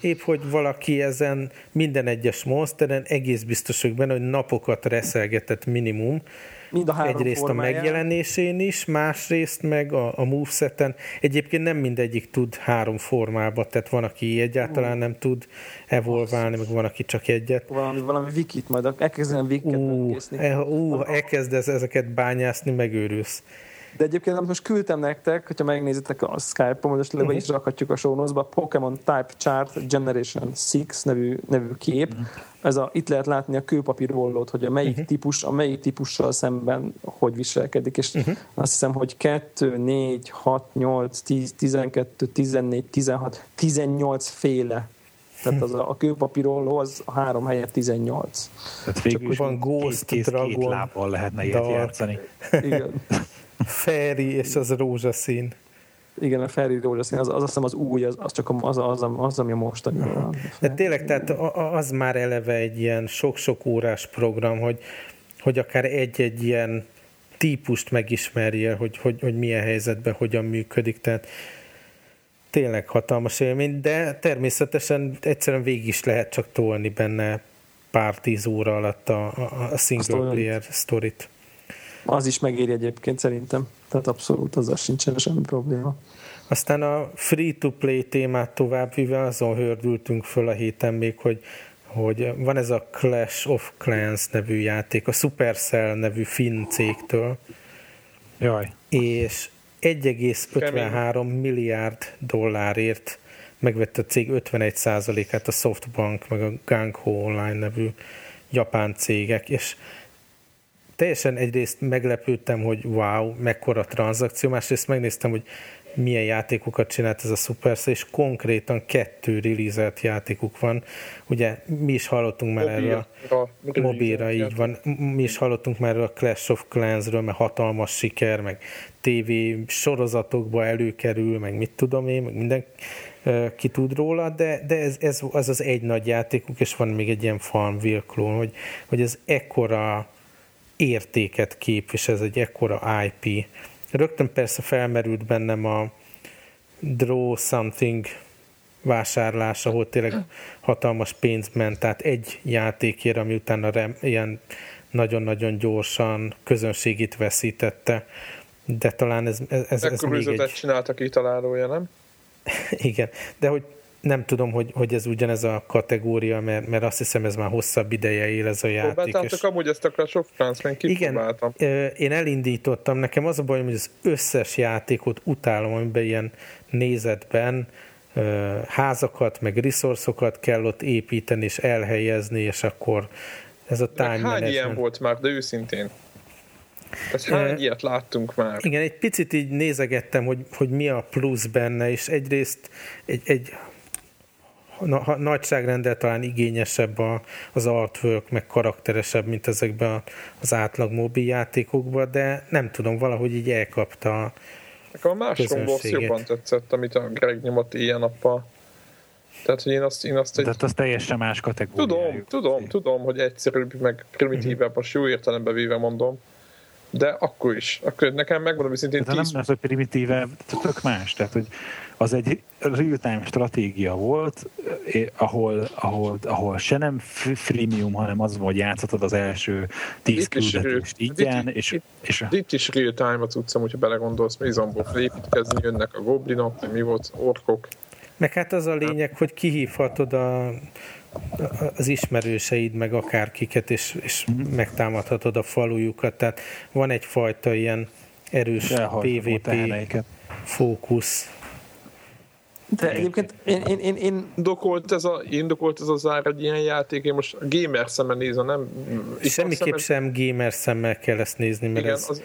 épp hogy valaki ezen minden egyes monsteren egész biztos, hogy benne, hogy napokat reszelgetett minimum, Mind a három Egyrészt formáján. a megjelenésén is, másrészt meg a, a moveseten. Egyébként nem mindegyik tud három formába, tehát van, aki egyáltalán nem tud evolválni, meg van, aki csak egyet. Valami, valami wikit, majd elkezdem wikiket uh, e, uh, elkezdesz ezeket bányászni, megőrülsz. De egyébként most küldtem nektek, hogyha megnézitek a Skype-on, most uh-huh. is rakhatjuk a show Pokémon Type Chart Generation 6 nevű, nevű kép. Uh-huh. Ez a, itt lehet látni a kőpapír rollót, hogy a melyik uh-huh. típus, a melyik típussal szemben hogy viselkedik, és uh-huh. azt hiszem, hogy 2, 4, 6, 8, 10, 12, 14, 16, 18 féle tehát az a, a kőpapírolló az a három helyett 18. Tehát végül is van Ghost, két, két lábbal lehetne ilyet játszani. Igen. Fairy és az rózsaszín. Igen, a Fairy rózsaszín, az, az azt hiszem az új, az, az csak az, az, az, az ami a mostani van. De tényleg, tehát az már eleve egy ilyen sok-sok órás program, hogy, hogy akár egy-egy ilyen típust megismerjél, hogy, hogy, hogy milyen helyzetben hogyan működik, tehát tényleg hatalmas élmény, de természetesen egyszerűen végig is lehet csak tolni benne pár tíz óra alatt a, a single player sztorit. Az is megéri egyébként szerintem. Tehát abszolút azzal sincsen semmi probléma. Aztán a free-to-play témát továbbvive azon hördültünk föl a héten még, hogy, hogy van ez a Clash of Clans nevű játék, a Supercell nevű finn cégtől. Jaj. És 1,53 milliárd dollárért megvette a cég 51%-át a Softbank, meg a Gang Ho Online nevű japán cégek, és teljesen egyrészt meglepődtem, hogy wow, mekkora tranzakció, másrészt megnéztem, hogy milyen játékokat csinált ez a Supercell, és konkrétan kettő release játékuk van. Ugye mi is hallottunk már erről a mobilra, így van. Mi is hallottunk már erről a Clash of Clans-ről, mert hatalmas siker, meg TV sorozatokba előkerül, meg mit tudom én, meg minden ki tud róla, de, de ez, ez, az az egy nagy játékuk, és van még egy ilyen Farmville klón, hogy, hogy ez ekkora értéket képvisel, ez egy ekkora IP. Rögtön persze felmerült bennem a Draw Something vásárlás, ahol tényleg hatalmas pénz ment, tehát egy játékért, ami utána rem, ilyen nagyon-nagyon gyorsan közönségét veszítette, de talán ez, ez, ez, ez még egy... csináltak kitalálója, nem? Igen, de hogy nem tudom, hogy, hogy ez ugyanez a kategória, mert, mert azt hiszem ez már hosszabb ideje él ez a játék. Próbáltátok és... amúgy ezt a Clash of Clans, mert Igen, én elindítottam, nekem az a baj, hogy az összes játékot utálom, amiben ilyen nézetben házakat, meg resourcokat kell ott építeni és elhelyezni, és akkor ez a time Hány management. ilyen volt már, de őszintén? Tehát hány ilyet láttunk már? Igen, egy picit így nézegettem, hogy, hogy mi a plusz benne, és egyrészt egy, egy na, nagyságrendel talán igényesebb a, az artwork, meg karakteresebb, mint ezekben az átlag mobil játékokban, de nem tudom, valahogy így elkapta a Nekem a másik boss jobban tetszett, amit a Greg nyomott ilyen nappal. Tehát, hogy én azt, én azt egy... Tehát az teljesen más kategória. Tudom, tudom, tudom, hogy egyszerűbb, meg primitívebb, most jó értelembe véve mondom de akkor is. Akkor nekem megmondom szintén de tíz... nem az, hogy primitíve, tök más. Tehát, hogy az egy real-time stratégia volt, eh, ahol, ahol, ahol se nem freemium, hanem az, hogy játszhatod az első tíz küldetést igen, és, itt, és a... itt is real-time az utcam, hogyha belegondolsz, mi izomból építkezni, jönnek a goblinok, mi volt, orkok. Meg hát az a lényeg, hogy kihívhatod a az ismerőseid, meg akárkiket, és, és megtámadhatod a falujukat, tehát van egyfajta ilyen erős PvP fókusz. De egyébként én, én, én, én... Indokolt ez, a, indokolt ez az ár egy ilyen játék, én most gamer szemmel nézem, nem... Semmiképp sem gamer szemmel kell ezt nézni, mert Igen, ez... Az,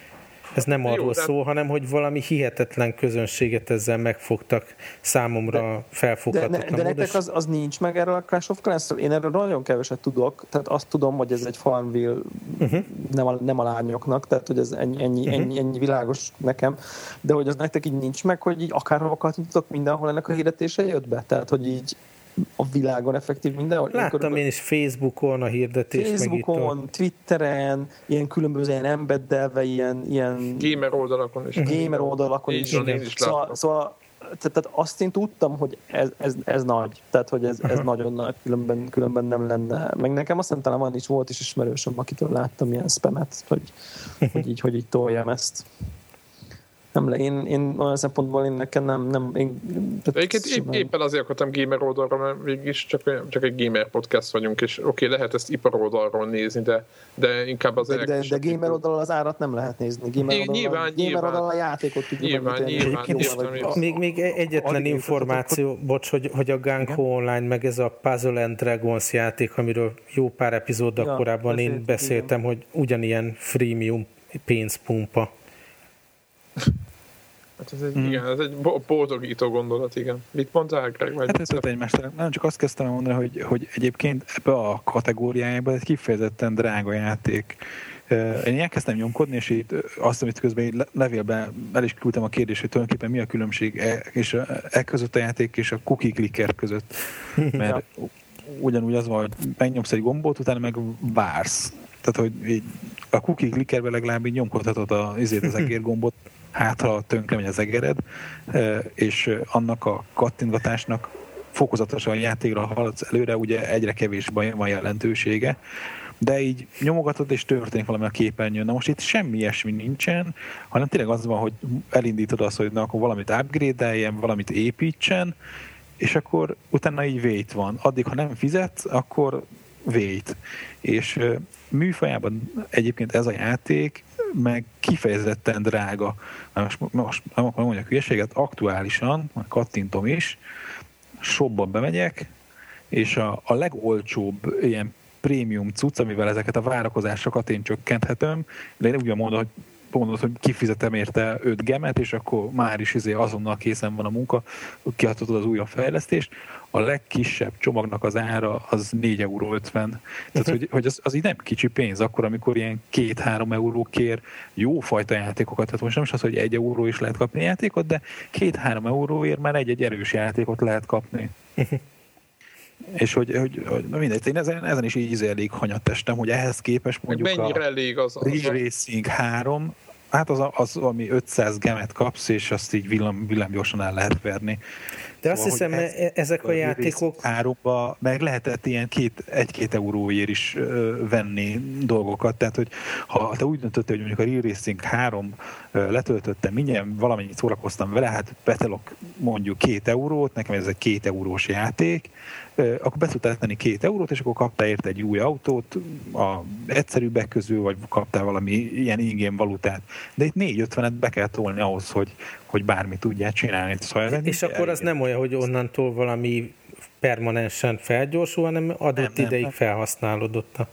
ez nem arról Jó, szól, hanem hogy valami hihetetlen közönséget ezzel megfogtak számomra de, felfoghatatlan De, de, de nektek az, az nincs meg erről a Clash of clans Én erről nagyon keveset tudok, tehát azt tudom, hogy ez egy Farmville uh-huh. nem, a, nem a lányoknak, tehát hogy ez ennyi, ennyi, uh-huh. ennyi, ennyi világos nekem, de hogy az nektek így nincs meg, hogy így akárhol tudok mindenhol ennek a hirdetése jött be, tehát hogy így a világon effektív mindenhol. Láttam én is Facebookon a hirdetés. Facebookon, meg Twitteren, ilyen különböző ilyen embeddelve, ilyen, ilyen gamer oldalakon is. Gamer oldalakon is. Van, is szóval, szóval tehát, tehát azt én tudtam, hogy ez, ez, ez nagy, tehát hogy ez, ez nagyon nagy, különben, különben nem lenne. Meg nekem azt nem talán van is, volt is ismerősöm, akitől láttam ilyen spamet, hogy, hogy így, hogy így toljam ezt nem le, én, én olyan szempontból én nekem nem, nem én, Egyébként épp, éppen azért akartam gamer oldalra, mert mégis csak, csak egy gamer podcast vagyunk, és oké, okay, lehet ezt ipar oldalról nézni, de, de inkább az De, de, de gamer oldalról az árat nem lehet nézni. Gamer oldalról, nyilván, gamer nyilván, oldalról a játékot tudjuk nyilván, nyilván, nyilván, nyilván, még, még egyetlen információ, bocs, hogy, hogy a Gunko Online, meg ez a Puzzle and Dragons játék, amiről jó pár epizóddal ja, korábban én beszéltem, igen. hogy ugyanilyen freemium pénzpumpa. Hát ez egy, mm. igen, ez egy boldogító gondolat, igen. Mit mondtál, Greg? Hát ez egymást. Nem csak azt kezdtem mondani, hogy, hogy egyébként ebbe a kategóriájában egy kifejezetten drága játék. Én elkezdtem nyomkodni, és itt azt, amit közben így levélben el is küldtem a kérdést, hogy tulajdonképpen mi a különbség e, és e között a játék és a cookie clicker között. Mert ugyanúgy az van, hogy megnyomsz egy gombot, utána meg vársz. Tehát, hogy így a cookie clickerben legalább így nyomkodhatod a, az egér gombot, hát ha tönkre megy az egered, és annak a kattintgatásnak fokozatosan a játékra haladsz előre, ugye egyre kevésbé van jelentősége, de így nyomogatod, és történik valami a képernyőn. Na most itt semmi ilyesmi nincsen, hanem tényleg az van, hogy elindítod azt, hogy na, akkor valamit upgrade valamit építsen, és akkor utána így wait van. Addig, ha nem fizet, akkor wait. És műfajában egyébként ez a játék meg kifejezetten drága. Most, most nem akarom mondani a hülyeséget, aktuálisan, kattintom is, shopba bemegyek, és a, a legolcsóbb ilyen prémium cucc, amivel ezeket a várakozásokat én csökkenthetem, de én úgy mondom, hogy mondod, hogy kifizetem érte 5 gemet, és akkor már is izé azonnal készen van a munka, kiadhatod az újabb fejlesztést. A legkisebb csomagnak az ára az 4,50 euró. Tehát, hogy, hogy az, az így nem kicsi pénz, akkor, amikor ilyen 2-3 euró kér jó fajta játékokat. Tehát most nem is az, hogy 1 euró is lehet kapni játékot, de 2-3 euróért már egy-egy erős játékot lehet kapni. És hogy, hogy, hogy na mindegy, én ezen, ezen is így elég testem, hogy ehhez képest mondjuk mennyire a elég az, az Ridge Racing 3, hát az, az, ami 500 gemet kapsz, és azt így villam, villam gyorsan el lehet verni. De szóval, azt hiszem, ez, e- ezek a, a játékok... Háromba meg lehetett ilyen két, egy-két euróért is ö, venni dolgokat, tehát hogy ha te úgy döntöttél, hogy mondjuk a Real Racing 3 ö, letöltötte, mindjárt valamennyit szórakoztam vele, hát betelok mondjuk két eurót, nekem ez egy két eurós játék, akkor be tudtál tenni két eurót, és akkor kaptál érte egy új autót, a egyszerűbbek közül, vagy kaptál valami ilyen ingén valutát. De itt 4-50-et be kell tolni ahhoz, hogy, hogy bármit tudjál csinálni. Szóval és akkor az nem olyan, hogy onnantól valami permanensen felgyorsul, hanem adott nem, nem, ideig nem. felhasználod ott a...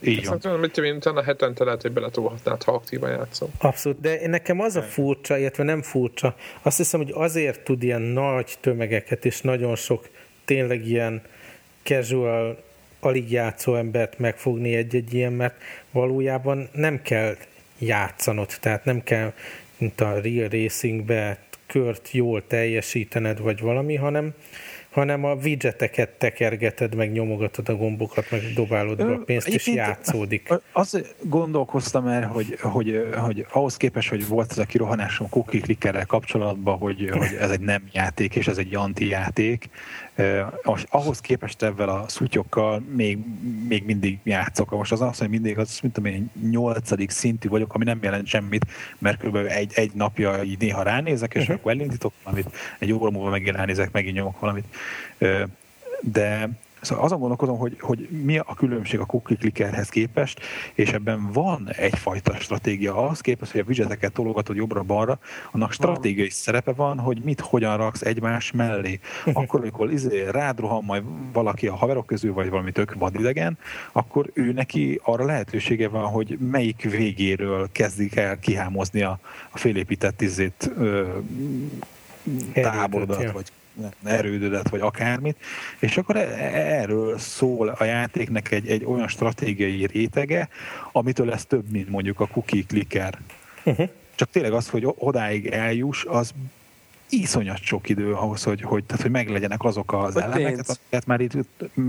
Így van. Szerintem, mit én utána hetente lehet, hogy beletolhatnád, ha aktívan játszom. Abszolút, de nekem az a furcsa, illetve nem furcsa, azt hiszem, hogy azért tud ilyen nagy tömegeket és nagyon sok tényleg ilyen casual, alig játszó embert megfogni egy-egy ilyen, mert valójában nem kell játszanod, tehát nem kell, mint a Real Racingbe kört jól teljesítened, vagy valami, hanem hanem a widgeteket tekergeted, meg nyomogatod a gombokat, meg dobálod be a pénzt, és játszódik. Azt gondolkoztam el, hogy, hogy, hogy ahhoz képest, hogy volt ez a kirohanásom cookie clickerrel kapcsolatban, hogy, hogy ez egy nem játék, és ez egy anti-játék, most ahhoz képest ebben a szutyokkal még, még mindig játszok. Most az azt, hogy mindig az, mint tudom én, nyolcadik szintű vagyok, ami nem jelent semmit, mert kb. egy, egy napja így néha ránézek, és uh-huh. akkor elindítok valamit, egy óra múlva megint ránézek, megint nyomok valamit. De Szóval azon gondolkodom, hogy, hogy mi a különbség a cookie clickerhez képest, és ebben van egyfajta stratégia. Ahhoz képest, hogy a widgeteket tologatod jobbra-balra, annak stratégiai szerepe van, hogy mit hogyan raksz egymás mellé. Akkor, amikor izé, rád rohan majd valaki a haverok közül, vagy valami tök vadidegen, akkor ő neki arra lehetősége van, hogy melyik végéről kezdik el kihámozni a, a félépített izét, ö, táborodat, vagy erődödet, vagy akármit, és akkor e- erről szól a játéknek egy, egy olyan stratégiai rétege, amitől ez több, mint mondjuk a cookie clicker. Uh-huh. Csak tényleg az, hogy odáig eljuss, az iszonyat sok idő ahhoz, hogy, hogy, tehát, hogy meglegyenek azok az vagy elemeket, amiket már itt,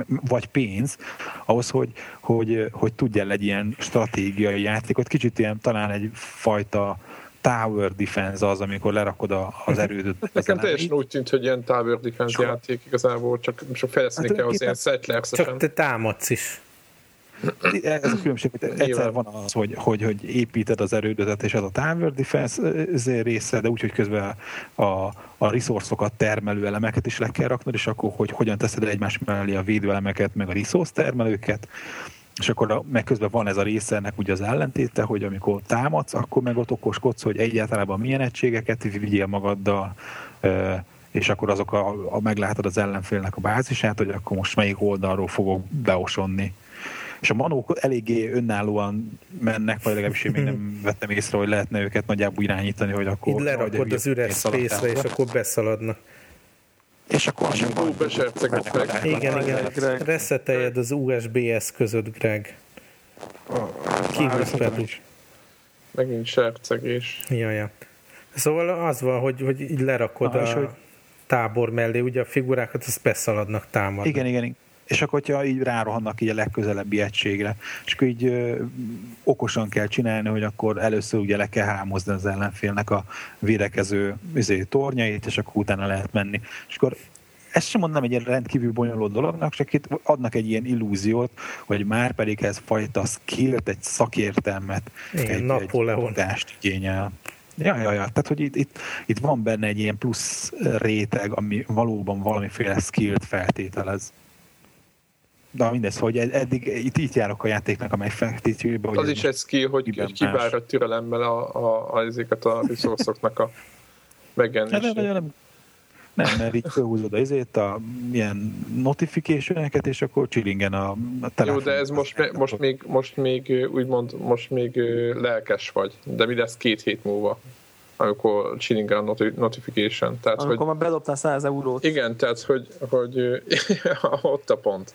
vagy pénz, ahhoz, hogy, hogy, hogy tudjál egy ilyen stratégiai játékot, kicsit ilyen talán egy fajta tower defense az, amikor lerakod a, az erődöt. Nekem teljesen úgy tűnt, hogy ilyen tower defense Soha. játék igazából, csak, csak fejleszteni hát, kell az ilyen settlers Csak te támadsz is. Ez a különbség, hogy egyszer van az, hogy, hogy, hogy építed az erődötet, és ez a tower defense része, de úgy, hogy közben a, a resource termelő elemeket is le kell raknod, és akkor hogy hogyan teszed egymás mellé a védőelemeket, meg a resource termelőket, és akkor a, meg közben van ez a része ennek ugye az ellentéte, hogy amikor támadsz, akkor meg ott okoskodsz, hogy egyáltalán milyen egységeket vigyél magaddal, és akkor azok a, a meglátod az ellenfélnek a bázisát, hogy akkor most melyik oldalról fogok beosonni. És a manók eléggé önállóan mennek, vagy legalábbis én még nem vettem észre, hogy lehetne őket nagyjából irányítani, hogy akkor... Így lerakod az üres space és akkor beszaladnak. És akkor az beserceget meg. Igen, igen. Reszeteljed az USB eszközöd, Greg. Kihúz pedig. Megint sercegés. Ja, ja. Szóval az van, hogy, hogy így lerakod ah, a hogy... tábor mellé, ugye a figurákat, azt beszaladnak támadni. Igen, igen, igen és akkor, hogyha így rárohannak így a legközelebbi egységre, és akkor így ö, okosan kell csinálni, hogy akkor először ugye le kell hámozni az ellenfélnek a védekező izé, tornyait, és akkor utána lehet menni. És akkor ezt sem mondom egy ilyen rendkívül bonyolult dolognak, csak itt adnak egy ilyen illúziót, hogy már pedig ez fajta skillt, egy szakértelmet, Igen, egy, Napóleon. egy igényel. Ja, ja, ja. Tehát, hogy itt, itt, itt van benne egy ilyen plusz réteg, ami valóban valamiféle skillt feltételez de mindez, hogy eddig itt, itt járok a játéknak a megfektetőjébe. Az is egy skill, hogy, kivár a türelemmel a, a, a, ezeket a resource a megjelenését. Nem, nem, Nem, mert így fölhúzod a izét, a ilyen notification és akkor csilingen a, a telefon. Jó, de ez most, most, még, most még úgymond, most még lelkes vagy. De mi lesz két hét múlva? amikor csilingen a notification. Tehát, amikor hogy, már bedobtál 100 eurót. Igen, tehát hogy, hogy ott a pont.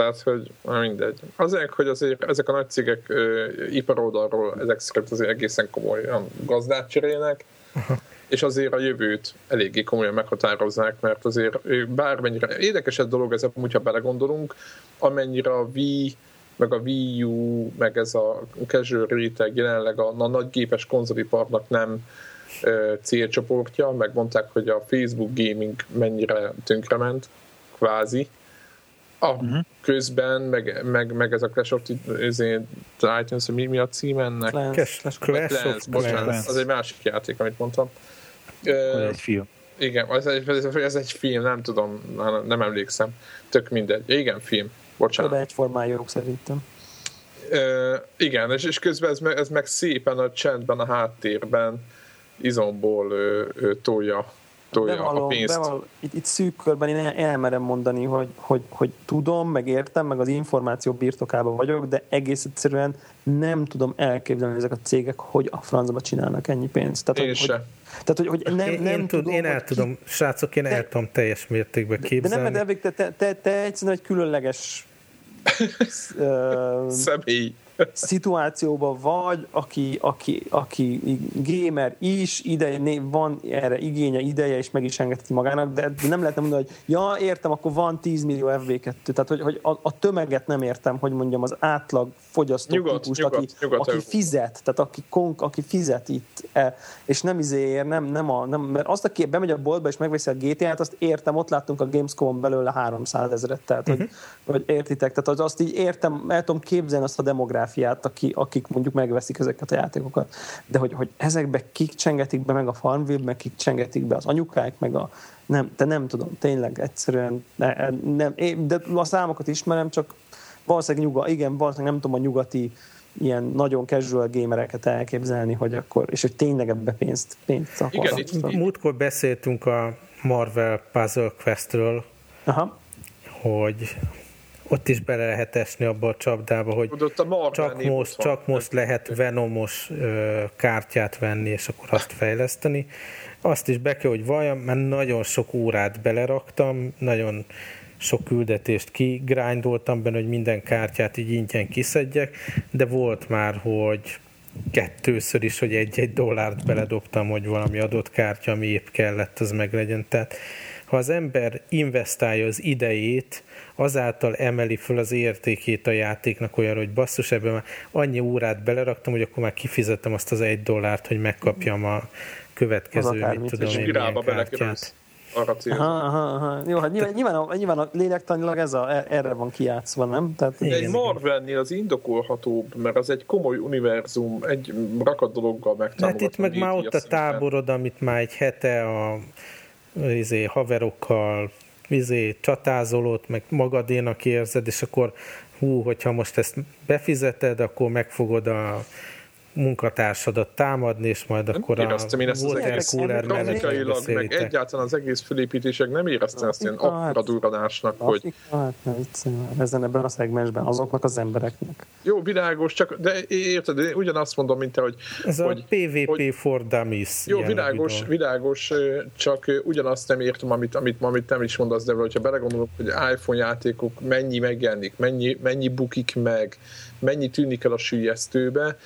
Tehát, hogy mindegy. Azért, hogy azért ezek a nagy cégek ö, iparoldalról ezek szerint azért egészen komolyan gazdát cserélnek, és azért a jövőt eléggé komolyan meghatározzák, mert azért bármennyire érdekes ez dolog, ez hogyha belegondolunk, amennyire a Wii, meg a Wii U, meg ez a casual réteg jelenleg a, a nagy gépes konzoliparnak nem ö, célcsoportja, megmondták, hogy a Facebook gaming mennyire tönkrement, kvázi, a uh-huh. közben, meg, meg, meg ez a Clash of Titans, mi, mi a cím ennek? Clash, Clash, Clash of Clans. Az egy másik játék, amit mondtam. Ez egy film. Igen, ez egy, ez egy film, nem tudom, nem emlékszem. Tök mindegy. Igen, film. Bocsánat. Több egyformájuk szerintem. Uh, igen, és, és közben ez meg, ez meg szépen a csendben, a háttérben izomból uh, uh, tolja tolja bevallom, a pénzt. Bevallom, itt, itt szűk körben én elmerem mondani, hogy, hogy, hogy tudom, meg értem, meg az információ birtokában vagyok, de egész egyszerűen nem tudom elképzelni ezek a cégek, hogy a francba csinálnak ennyi pénzt. Tehát, én hogy, hogy, tehát, hogy, hogy nem, én, nem én tudom, én el tudom, ki... srácok, én el tudom teljes mértékben képzelni. De, de nem, de te, te, te egyszerűen egy különleges személy szituációban vagy, aki, aki, aki gamer is, ide, van erre igénye, ideje, és meg is engedheti magának, de nem lehet mondani, hogy ja, értem, akkor van 10 millió FV2. Tehát, hogy, hogy a, a tömeget nem értem, hogy mondjam, az átlag fogyasztó nyugodt, típust, nyugodt, aki, nyugodt, aki fizet, tehát aki, konk, aki fizet itt, e, és nem izéért, nem, nem, a, nem, mert azt, aki bemegy a boltba és megveszi a GTA-t, azt értem, ott láttunk a Gamescom belőle 300 ezeret, tehát, uh-huh. hogy, mhm. hogy értitek, tehát azt így értem, el tudom képzelni azt a demográfiát, aki, akik mondjuk megveszik ezeket a játékokat, de hogy, hogy ezekbe kik csengetik be meg a Farmville, meg kik csengetik be az anyukák, meg a nem, de nem tudom, tényleg egyszerűen ne, nem, de a számokat ismerem, csak valószínűleg nyuga, igen, valószínűleg nem tudom a nyugati ilyen nagyon casual gamereket elképzelni, hogy akkor, és hogy tényleg ebbe pénzt, pénzt akarnak. Igen, itt, Múltkor beszéltünk a Marvel Puzzle Questről, Aha. hogy ott is bele lehet esni abba a csapdába, hogy csak most, csak most lehet Venomos kártyát venni, és akkor azt fejleszteni. Azt is be kell, hogy valljam, mert nagyon sok órát beleraktam, nagyon sok küldetést kigrindoltam benne, hogy minden kártyát így ingyen kiszedjek, de volt már, hogy kettőször is, hogy egy-egy dollárt beledobtam, hogy valami adott kártya, ami épp kellett, az meglegyen. Tehát ha az ember investálja az idejét, azáltal emeli föl az értékét a játéknak olyan, hogy basszus, ebben már annyi órát beleraktam, hogy akkor már kifizettem azt az egy dollárt, hogy megkapjam a következő, mit tudom én, milyen kártyát arra Aha, aha, aha. Jó, hát nyilván, nyilván, a, nyilván a lélektanilag ez a, e- erre van kiátszva, nem? Tehát, De egy Marvelnél az indokolhatóbb, mert az egy komoly univerzum, egy rakat dologgal megtámogatva. Hát itt meg már ott a táborod, amit már egy hete a izé, haverokkal izé, csatázolót, meg magadénak érzed, és akkor hú, hogyha most ezt befizeted, akkor megfogod a munkatársadat támadni, és majd akkor nem éreztem én ezt az egész grafikailag, meg egyáltalán az egész fölépítések nem éreztem ezt ilyen akkora durranásnak, hogy... Hát ezen ebben a szegmensben, azoknak az embereknek. Jó, világos, csak de érted, én ugyanazt mondom, mint te, hogy... Ez hogy, a PvP hogy, for Dummies. Jó, világos, világos, csak ugyanazt nem értem, amit, amit, amit nem is mondasz, de hogyha belegondolok, hogy iPhone játékok mennyi megjelenik, mennyi, mennyi bukik meg, mennyi tűnik el a sülyeztőbe,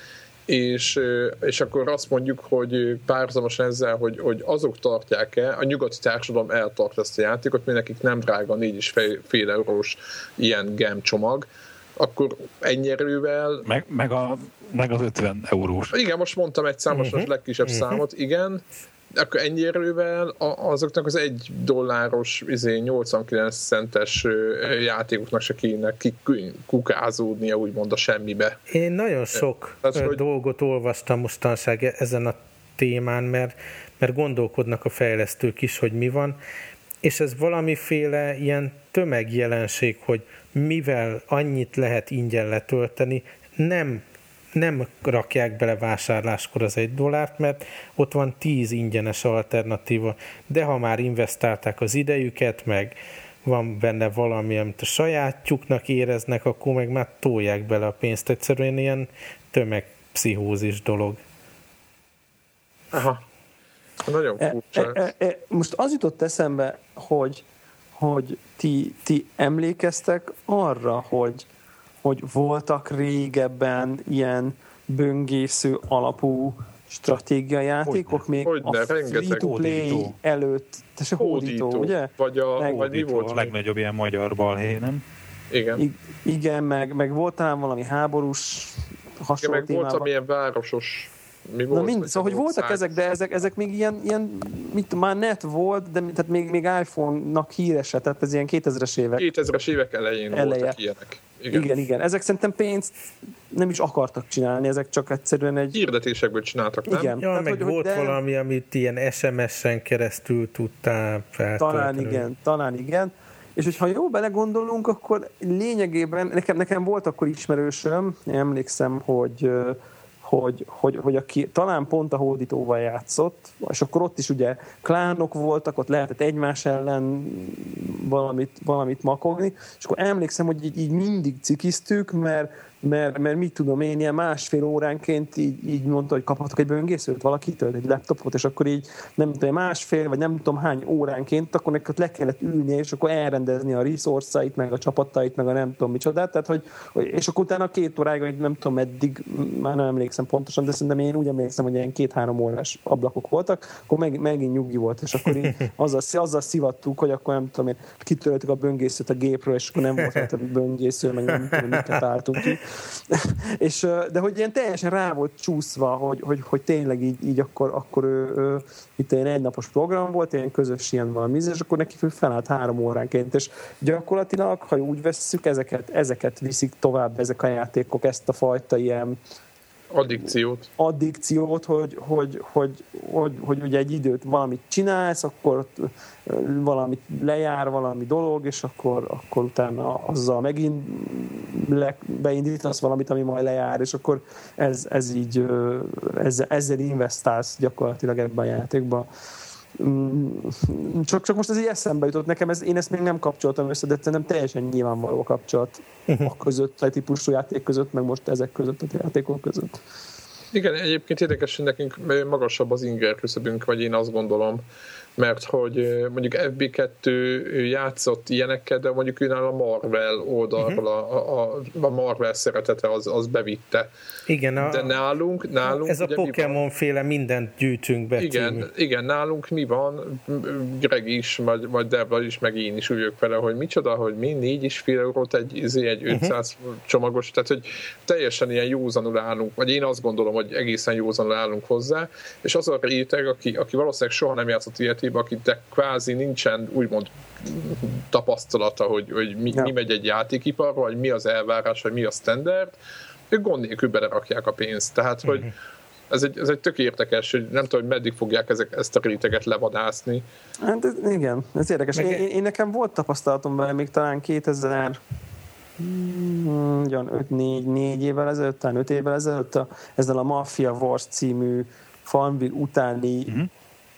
és, és akkor azt mondjuk, hogy párzamosan ezzel, hogy, hogy azok tartják-e, a nyugati társadalom eltart ezt a játékot, mert nekik nem drága 4,5 fél eurós ilyen gem csomag, akkor ennyi erővel... Meg, meg, a, meg az 50 eurós. Igen, most mondtam egy számos, uh-huh. legkisebb uh-huh. számot, igen, akkor ennyi erővel azoknak az egy dolláros, izé, 89 centes játékoknak se kéne kukázódnia úgymond a semmibe. Én nagyon sok Tehát, hogy... dolgot olvastam mostanság e- ezen a témán, mert, mert gondolkodnak a fejlesztők is, hogy mi van, és ez valamiféle ilyen tömegjelenség, hogy mivel annyit lehet ingyen letölteni, nem nem rakják bele vásárláskor az egy dollárt, mert ott van tíz ingyenes alternatíva, de ha már investálták az idejüket, meg van benne valami, amit a sajátjuknak éreznek, akkor meg már tolják bele a pénzt. Egyszerűen ilyen tömegpszichózis dolog. Aha. Nagyon e, furcsa. E, e, e, most az jutott eszembe, hogy, hogy ti, ti emlékeztek arra, hogy, hogy voltak régebben ilyen böngésző alapú stratégiai játékok, még hogy a free-to-play előtt. Te se hódító, hódító, ugye? Vagy, a, meg, vagy mi volt? A legnagyobb ilyen magyar balhé, nem? Igen. I- igen, meg, meg volt talán valami háborús hasonló igen, meg volt amilyen városos mi volt, Na mind, szóval, hogy voltak ezek, de ezek, ezek még ilyen, ilyen mit, már net volt, de tehát még, még iPhone-nak hírese, tehát ez ilyen 2000-es évek. 2000-es évek elején Eleje. voltak ilyenek. Igen. igen, igen. Ezek szerintem pénzt nem is akartak csinálni, ezek csak egyszerűen egy... Hirdetésekből csináltak, nem? Igen. Ja, Tehát, meg hogy, volt de... valami, amit ilyen SMS-en keresztül tudtál feltölteni. Talán igen, talán igen. És hogyha jól belegondolunk, akkor lényegében, nekem, nekem volt akkor ismerősöm, emlékszem, hogy hogy, hogy, hogy aki talán pont a hódítóval játszott, és akkor ott is ugye klánok voltak, ott lehetett egymás ellen valamit, valamit makogni, és akkor emlékszem, hogy így, így mindig cikiztük, mert mert, mert mit tudom én, ilyen másfél óránként így, így mondta, hogy kaphatok egy böngészőt valakitől, egy laptopot, és akkor így nem tudom, másfél, vagy nem tudom hány óránként, akkor neked le kellett ülni, és akkor elrendezni a resource meg a csapatait, meg a nem tudom micsodát, tehát hogy, és akkor utána két óráig, hogy nem tudom meddig, már nem emlékszem pontosan, de szerintem én úgy emlékszem, hogy ilyen két-három órás ablakok voltak, akkor meg, megint nyugi volt, és akkor így azzal, azzal szivattuk, hogy akkor nem tudom én, kitöltük a böngészőt a gépről, és akkor nem volt a böngésző, meg nem tudom, miket álltunk ki. És, de hogy ilyen teljesen rá volt csúszva, hogy, hogy, hogy tényleg így, így akkor, akkor ő, ő, itt egy egynapos program volt, ilyen közös ilyen valami, és akkor neki felállt három óránként, és gyakorlatilag, ha úgy vesszük, ezeket, ezeket viszik tovább ezek a játékok, ezt a fajta ilyen Addikciót. Addikciót, hogy, hogy, hogy, hogy, hogy ugye egy időt valamit csinálsz, akkor valamit lejár valami dolog, és akkor, akkor utána azzal megint le, beindítasz valamit, ami majd lejár, és akkor ez, ez így, ezzel, ezzel investálsz gyakorlatilag ebben a játékban. Mm, csak, csak most ez így eszembe jutott. Nekem, ez, én ezt még nem kapcsoltam össze, de nem teljesen nyilvánvaló kapcsolat a között, a típusú játék között, meg most ezek között a játékok között. Igen, egyébként érdekes, hogy nekünk magasabb az inger küszöbünk, vagy én azt gondolom, mert hogy mondjuk FB2 játszott ilyenekkel, de mondjuk ő a Marvel oldalról uh-huh. a, a, a Marvel szeretete az, az bevitte. Igen, a, de nálunk, nálunk ez a Pokémon féle mindent gyűjtünk be. Igen, igen, nálunk mi van, Greg is, vagy, vagy Debra is, meg én is úgy vele, hogy micsoda, hogy mi négy is fél eurót egy, izé, egy 500 uh-huh. csomagos, tehát hogy teljesen ilyen józanul állunk, vagy én azt gondolom, hogy egészen józanul állunk hozzá, és az a réteg, aki, aki valószínűleg soha nem játszott ilyet, esetében, akiknek kvázi nincsen úgymond tapasztalata, hogy, hogy mi, ja. mi megy egy játékipar, vagy mi az elvárás, vagy mi a standard, ők gond nélkül belerakják a pénzt. Tehát, hogy uh-huh. ez egy, ez egy tök érdekes, hogy nem tudom, hogy meddig fogják ezek, ezt a réteget levadászni. Hát igen, ez érdekes. Meg... Én, én, nekem volt tapasztalatom vele még talán 2000 5 4, 4 évvel ezelőtt, talán 5 évvel ezelőtt a, ezzel a Mafia Wars című Farmville utáni uh-huh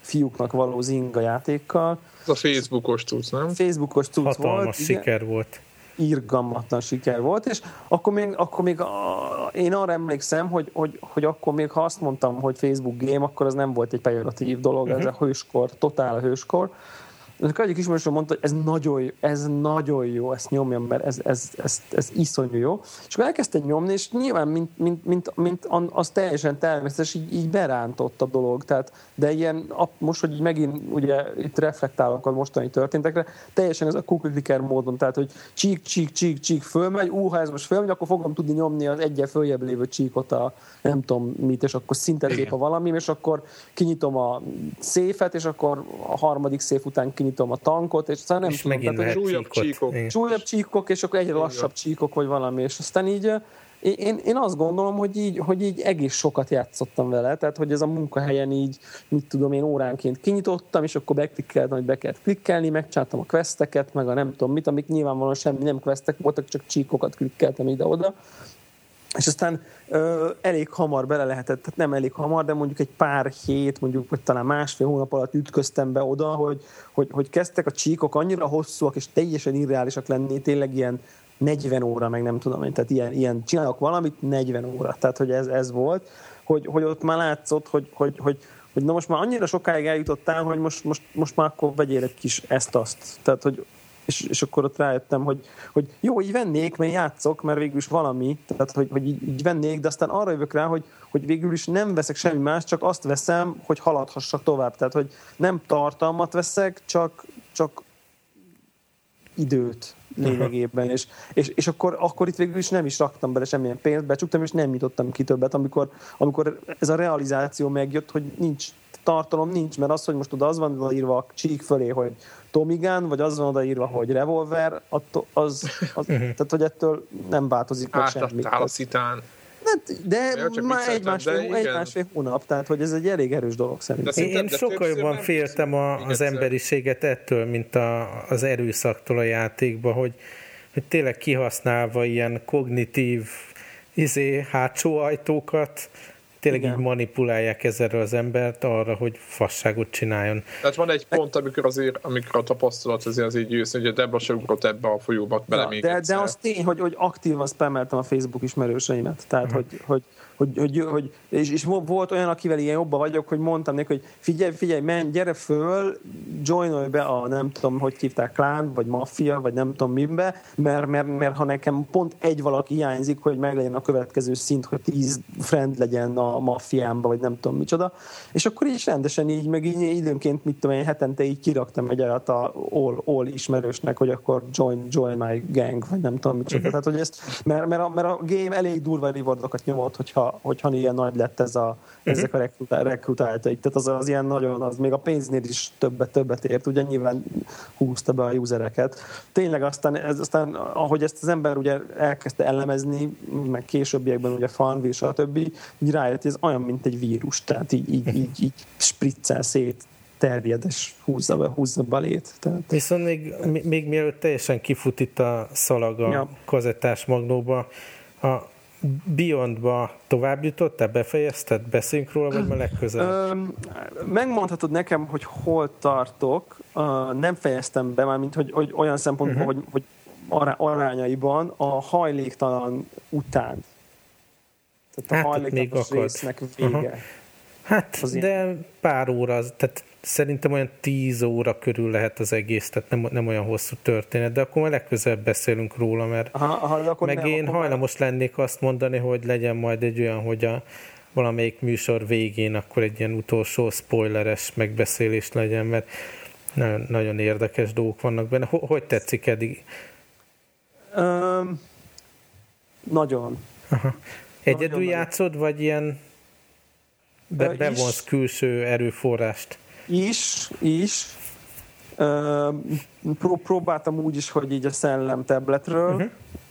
fiúknak való zinga játékkal. Ez a Facebookos tudsz, nem? Facebookos tudsz Hatalmas volt. siker igen. volt irgalmatlan siker volt, és akkor még, akkor még a, én arra emlékszem, hogy, hogy, hogy akkor még ha azt mondtam, hogy Facebook game, akkor az nem volt egy pejoratív dolog, uh-huh. ez mhm. a hőskor, totál hőskor, ezek egyik ismerősöm mondta, hogy ez nagyon, jó, ez nagyon jó, ezt nyomjam, mert ez, ez, ez, ez iszonyú jó. És akkor elkezdte nyomni, és nyilván, mint, mint, mint, mint az teljesen természetes, így, így berántott a dolog. Tehát, de ilyen, most, hogy megint ugye itt reflektálok a mostani történtekre, teljesen ez a clicker módon, tehát, hogy csík, csík, csík, csík fölmegy, ú, ha ez most fölmegy, akkor fogom tudni nyomni az egyen följebb lévő csíkot a nem tudom mit, és akkor szinte lép a valami, és akkor kinyitom a széfet, és akkor a harmadik széf után kinyitom kinyitom a tankot, és aztán nem és tudom, tehát, súlyabb csíkok. Súlyabb csíkok, és akkor egyre lassabb csíkok, vagy valami, és aztán így én, én azt gondolom, hogy így, hogy így egész sokat játszottam vele, tehát hogy ez a munkahelyen így, mit tudom én, óránként kinyitottam, és akkor beklikkeltem, hogy be kellett klikkelni, megcsináltam a questeket, meg a nem tudom mit, amik nyilvánvalóan semmi nem questek voltak, csak csíkokat klikkeltem ide-oda, és aztán ö, elég hamar bele lehetett, tehát nem elég hamar, de mondjuk egy pár hét, mondjuk vagy talán másfél hónap alatt ütköztem be oda, hogy, hogy, hogy kezdtek a csíkok annyira hosszúak és teljesen irreálisak lenni, tényleg ilyen 40 óra, meg nem tudom én, tehát ilyen, ilyen csinálok valamit 40 óra, tehát hogy ez, ez volt, hogy, hogy ott már látszott, hogy, hogy, hogy, hogy na most már annyira sokáig eljutottál, hogy most, most, most már akkor vegyél egy kis ezt-azt. Tehát, hogy és, és akkor ott rájöttem, hogy, hogy jó, így vennék, mert játszok, mert végül is valami, tehát hogy, hogy így, így vennék, de aztán arra jövök rá, hogy, hogy végül is nem veszek semmi más, csak azt veszem, hogy haladhassak tovább. Tehát, hogy nem tartalmat veszek, csak, csak időt lényegében, és, és, és akkor, akkor itt végül is nem is raktam bele semmilyen pénzt, becsuktam, és nem nyitottam ki többet, amikor, amikor ez a realizáció megjött, hogy nincs tartalom, nincs, mert az, hogy most oda az van odaírva a csík fölé, hogy Tomigán, vagy az van odaírva, hogy revolver, attól, az, az, tehát hogy ettől nem változik meg semmi. a szitán. Hát, de ja, már egy másfél, egy másfél hónap, tehát hogy ez egy elég erős dolog szerintem. Én, én sokkal jobban féltem a, az emberiséget ettől, mint a, az erőszaktól a játékba, hogy, hogy tényleg kihasználva ilyen kognitív izé, hátsó ajtókat, tényleg Igen. így manipulálják ezzel az embert arra, hogy fasságot csináljon. Tehát van egy pont, amikor azért, amikor a tapasztalat azért az így jössz, hogy a Debra se ugrott ebbe a folyóba bele ja, még de, de az tény, hogy, hogy aktívan spameltem a Facebook ismerőseimet. Tehát, uh-huh. hogy, hogy hogy, hogy, hogy és, és, volt olyan, akivel ilyen jobban vagyok, hogy mondtam neki, hogy figyelj, figyelj, menj, gyere föl, joinolj be a nem tudom, hogy hívták, klán, vagy maffia, vagy nem tudom mibe, mert, mert, mert ha nekem pont egy valaki hiányzik, hogy meglegyen a következő szint, hogy tíz friend legyen a maffiámba, vagy nem tudom micsoda, és akkor is rendesen így, meg így időnként, mit tudom én, hetente így kiraktam egy a all, all ismerősnek, hogy akkor join, join my gang, vagy nem tudom micsoda. Uh-huh. Tehát, hogy ezt, mert, mert, a, mert a game elég durva rewardokat nyomott, hogyha hogyha, ilyen nagy lett ez a, uh-huh. ezek a rekrutáltaik. Tehát az, az ilyen nagyon, az még a pénznél is többet, többet ért, ugye nyilván húzta be a usereket. Tényleg aztán, ez, aztán ahogy ezt az ember ugye elkezdte elemezni, meg későbbiekben ugye Farmville, stb., így rájött, hogy ez olyan, mint egy vírus, tehát így, így, így, így spriccel szét terjed, és húzza be, húzza balét. Tehát... Viszont még, még mielőtt teljesen kifut itt a szalag a ja. kazettás magnóba, a, Beyondba tovább jutottál, befejezted, beszéljünk róla, vagy már legközelebb? Megmondhatod nekem, hogy hol tartok, nem fejeztem be, már mint hogy, hogy olyan szempontból, uh-huh. hogy, hogy arányaiban a hajléktalan után. Tehát a hát, hajléktalan résznek vége. Uh-huh. Hát, az de ilyen... pár óra, tehát szerintem olyan 10 óra körül lehet az egész, tehát nem, nem olyan hosszú történet, de akkor már legközelebb beszélünk róla, mert aha, aha, akkor meg nem, én akkor hajlamos már... lennék azt mondani, hogy legyen majd egy olyan, hogy a valamelyik műsor végén akkor egy ilyen utolsó spoileres megbeszélés legyen, mert nagyon, nagyon érdekes dolgok vannak benne. Hogy tetszik eddig? Um, nagyon. Aha. Egyedül nagyon játszod, vagy ilyen be, bevonsz külső erőforrást? Is, is. Pró- próbáltam úgy is, hogy így a szellem tabletről, uh-huh.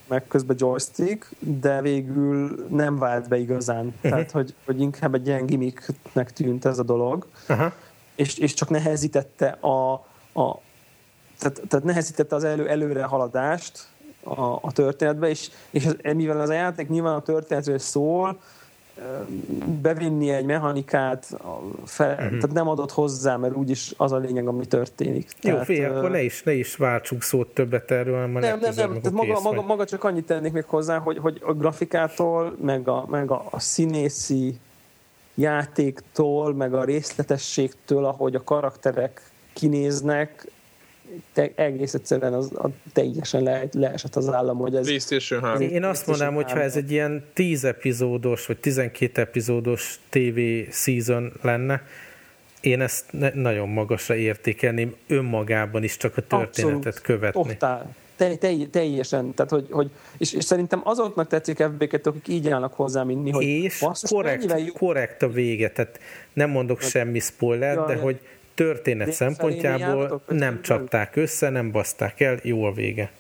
meg közben joystick, de végül nem vált be igazán. Uh-huh. Tehát, hogy, hogy inkább egy ilyen gimmicknek tűnt ez a dolog. Uh-huh. És, és csak nehezítette a, a tehát, tehát nehezítette az elő, előre haladást a, a történetbe, és, és ez, mivel az a játék nyilván a történetről szól, bevinni egy mechanikát, fel, uh-huh. tehát nem adott hozzá, mert úgyis az a lényeg, ami történik. Jó, tehát, fél, akkor ne is, ne is váltsunk szót többet erről, hanem nem, nem, nem, tehát maga, maga, maga, csak annyit tennék még hozzá, hogy, hogy a grafikától, meg a, meg a, a színészi játéktól, meg a részletességtől, ahogy a karakterek kinéznek, te, egész egyszerűen az, a, teljesen le, leesett az állam, hogy ez... PlayStation 3. Én azt mondanám, hogy ha ez egy ilyen 10 epizódos, vagy 12 epizódos TV season lenne, én ezt nagyon magasra értékelném önmagában is csak a történetet Abszolút. követni. Totál. Te, te, teljesen, tehát hogy, hogy és, és, szerintem azoknak tetszik fb akik így állnak hozzá, mint mi, hogy és korrekt, korrekt a vége, tehát nem mondok hát, semmi spoiler, ja, de ja. hogy történet szempontjából nem csapták össze, nem baszták el, jó a vége.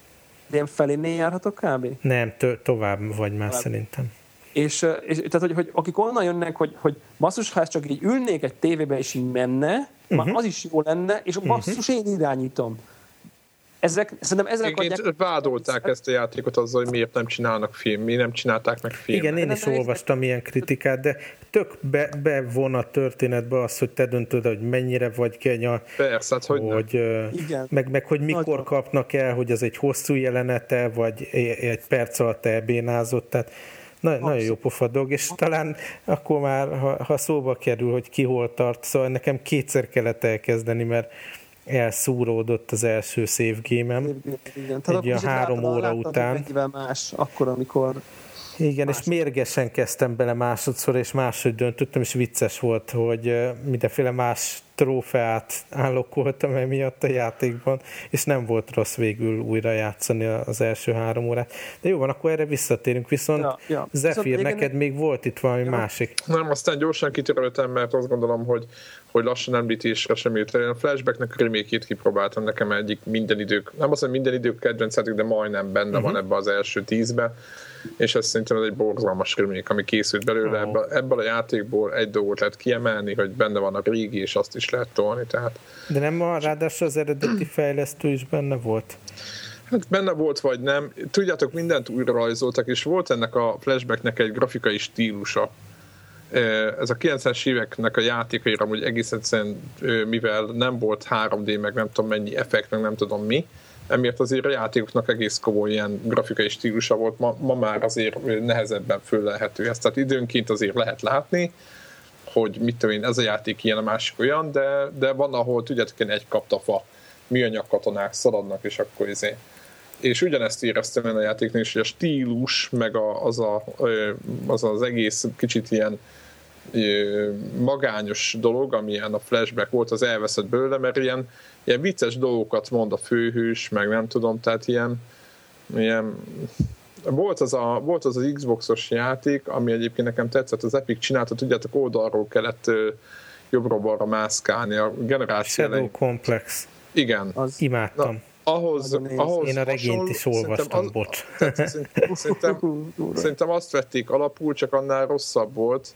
De én felé járhatok kb? Nem, to- tovább vagy már tovább. szerintem. És, és tehát, hogy, hogy akik onnan jönnek, hogy, hogy basszus, ha ezt csak így ülnék egy tévébe és így menne, uh-huh. már mhm. az is jó lenne, és basszus, uh-huh. én irányítom. Ezek, szerintem ezek Igen, adják... vádolták ezt a játékot azzal, hogy miért nem csinálnak film, mi nem csinálták meg film. Igen, én is olvastam ilyen kritikát, de tök be, bevon a történetbe az, hogy te döntöd, hogy mennyire vagy kenya. Persze, hát hogy, hogy Igen. Meg, meg hogy mikor Nagyon. kapnak el, hogy ez egy hosszú jelenete, vagy egy perc alatt elbénázott, tehát na, nagyon jó pofa dolog, és talán akkor már, ha, ha szóba kerül, hogy ki hol tart, szóval nekem kétszer kellett elkezdeni, mert elszúródott az első save game-em. Igen, egy a három óra után. más, akkor, amikor igen, és mérgesen kezdtem bele másodszor, és máshogy döntöttem, és vicces volt, hogy mindenféle más trófeát állokoltam emiatt a játékban, és nem volt rossz végül újra játszani az első három órát. De jó van, akkor erre visszatérünk, viszont ja, ja. Zephyr, neked még volt itt valami ja. másik. Nem, aztán gyorsan kitöröltem, mert azt gondolom, hogy hogy lassan említésre sem jött A Flashbacknek a remake kipróbáltam, nekem egyik minden idők, nem azt mondom minden idők kedvenc de majdnem benne uh-huh. van ebbe az első tízbe és ez szerintem egy borzalmas remake, ami készült belőle. Ebből, ebből a játékból egy dolgot lehet kiemelni, hogy benne van a régi, és azt is lehet tolni. Tehát... De nem a, ráadásul az eredeti fejlesztő is benne volt? Hát benne volt, vagy nem. Tudjátok, mindent újra rajzoltak, és volt ennek a flashbacknek egy grafikai stílusa. Ez a 90-es éveknek a játékaira, hogy egész egyszerűen, mivel nem volt 3D, meg nem tudom mennyi effekt, meg nem tudom mi, emiatt azért a játékoknak egész komoly ilyen grafikai stílusa volt, ma, ma már azért nehezebben föllelhető ezt, tehát időnként azért lehet látni, hogy mit tudom én, ez a játék ilyen, a másik olyan, de, de van, ahol tudjátok, én egy kaptafa műanyag katonák szaladnak, és akkor izé. És ugyanezt éreztem én a játéknál is, hogy a stílus, meg a, az, a, az az egész kicsit ilyen magányos dolog, amilyen a flashback volt, az elveszett belőle, mert ilyen, ilyen vicces dolgokat mond a főhős, meg nem tudom, tehát ilyen, ilyen volt az, a, volt az az Xboxos játék, ami egyébként nekem tetszett, az Epic csinálta, tudjátok, oldalról kellett jobbra-balra mászkálni, a generáció Shadow elején. Complex. Igen. Az imádtam. Na, ahhoz, ahhoz Én a regényt is olvastam, az, bocs. Szerintem, szerintem, szerintem azt vették alapul, csak annál rosszabb volt,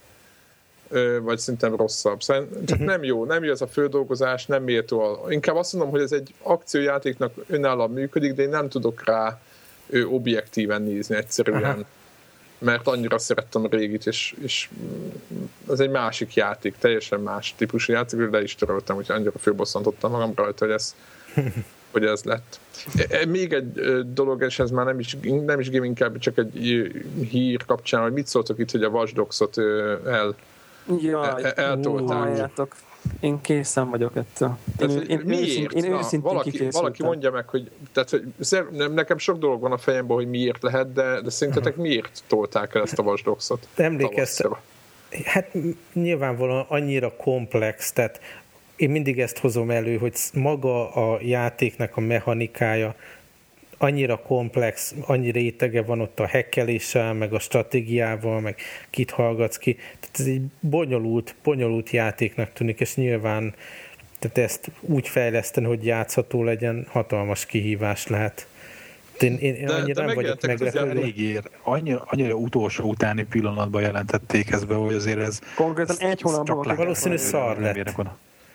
vagy szerintem rosszabb. Szerintem uh-huh. Mhm. nem jó, nem jó ez a földolgozás, nem méltó. Inkább azt mondom, hogy ez egy akciójátéknak önállóan működik, de én nem tudok rá ő objektíven nézni egyszerűen. Uh-huh. Mert annyira szerettem a régit, és, és ez egy másik játék, teljesen más típusú játék, de is töröltem, úgyhogy annyira főbosszantottam magam rajta, hogy ez, hogy ez lett. E, e, még egy dolog, és ez már nem is, nem is game, inkább csak egy hír kapcsán, hogy mit szóltok itt, hogy a Watch Dogs-ot el Jaj, e- eltolták. Én készen vagyok ettől. Én, tehát, én, miért? Őszint, én őszintén valaki, valaki mondja meg, hogy tehát, hogy nekem sok dolog van a fejemben, hogy miért lehet, de, de szerintetek mhm. miért tolták el ezt a vasdoxot? Emlékeztem. Hát nyilvánvalóan annyira komplex, tehát én mindig ezt hozom elő, hogy maga a játéknak a mechanikája annyira komplex, annyi rétege van ott a hekkeléssel, meg a stratégiával, meg kit hallgatsz ki. Tehát ez egy bonyolult, bonyolult játéknak tűnik, és nyilván tehát ezt úgy fejleszteni, hogy játszható legyen, hatalmas kihívás lehet. Én, én, én annyira de nem vagyok meglepődve. Annyira, annyira utolsó utáni pillanatban jelentették ezt be, hogy azért ez... Konkrétan egy hónapban. Valószínű szar lett.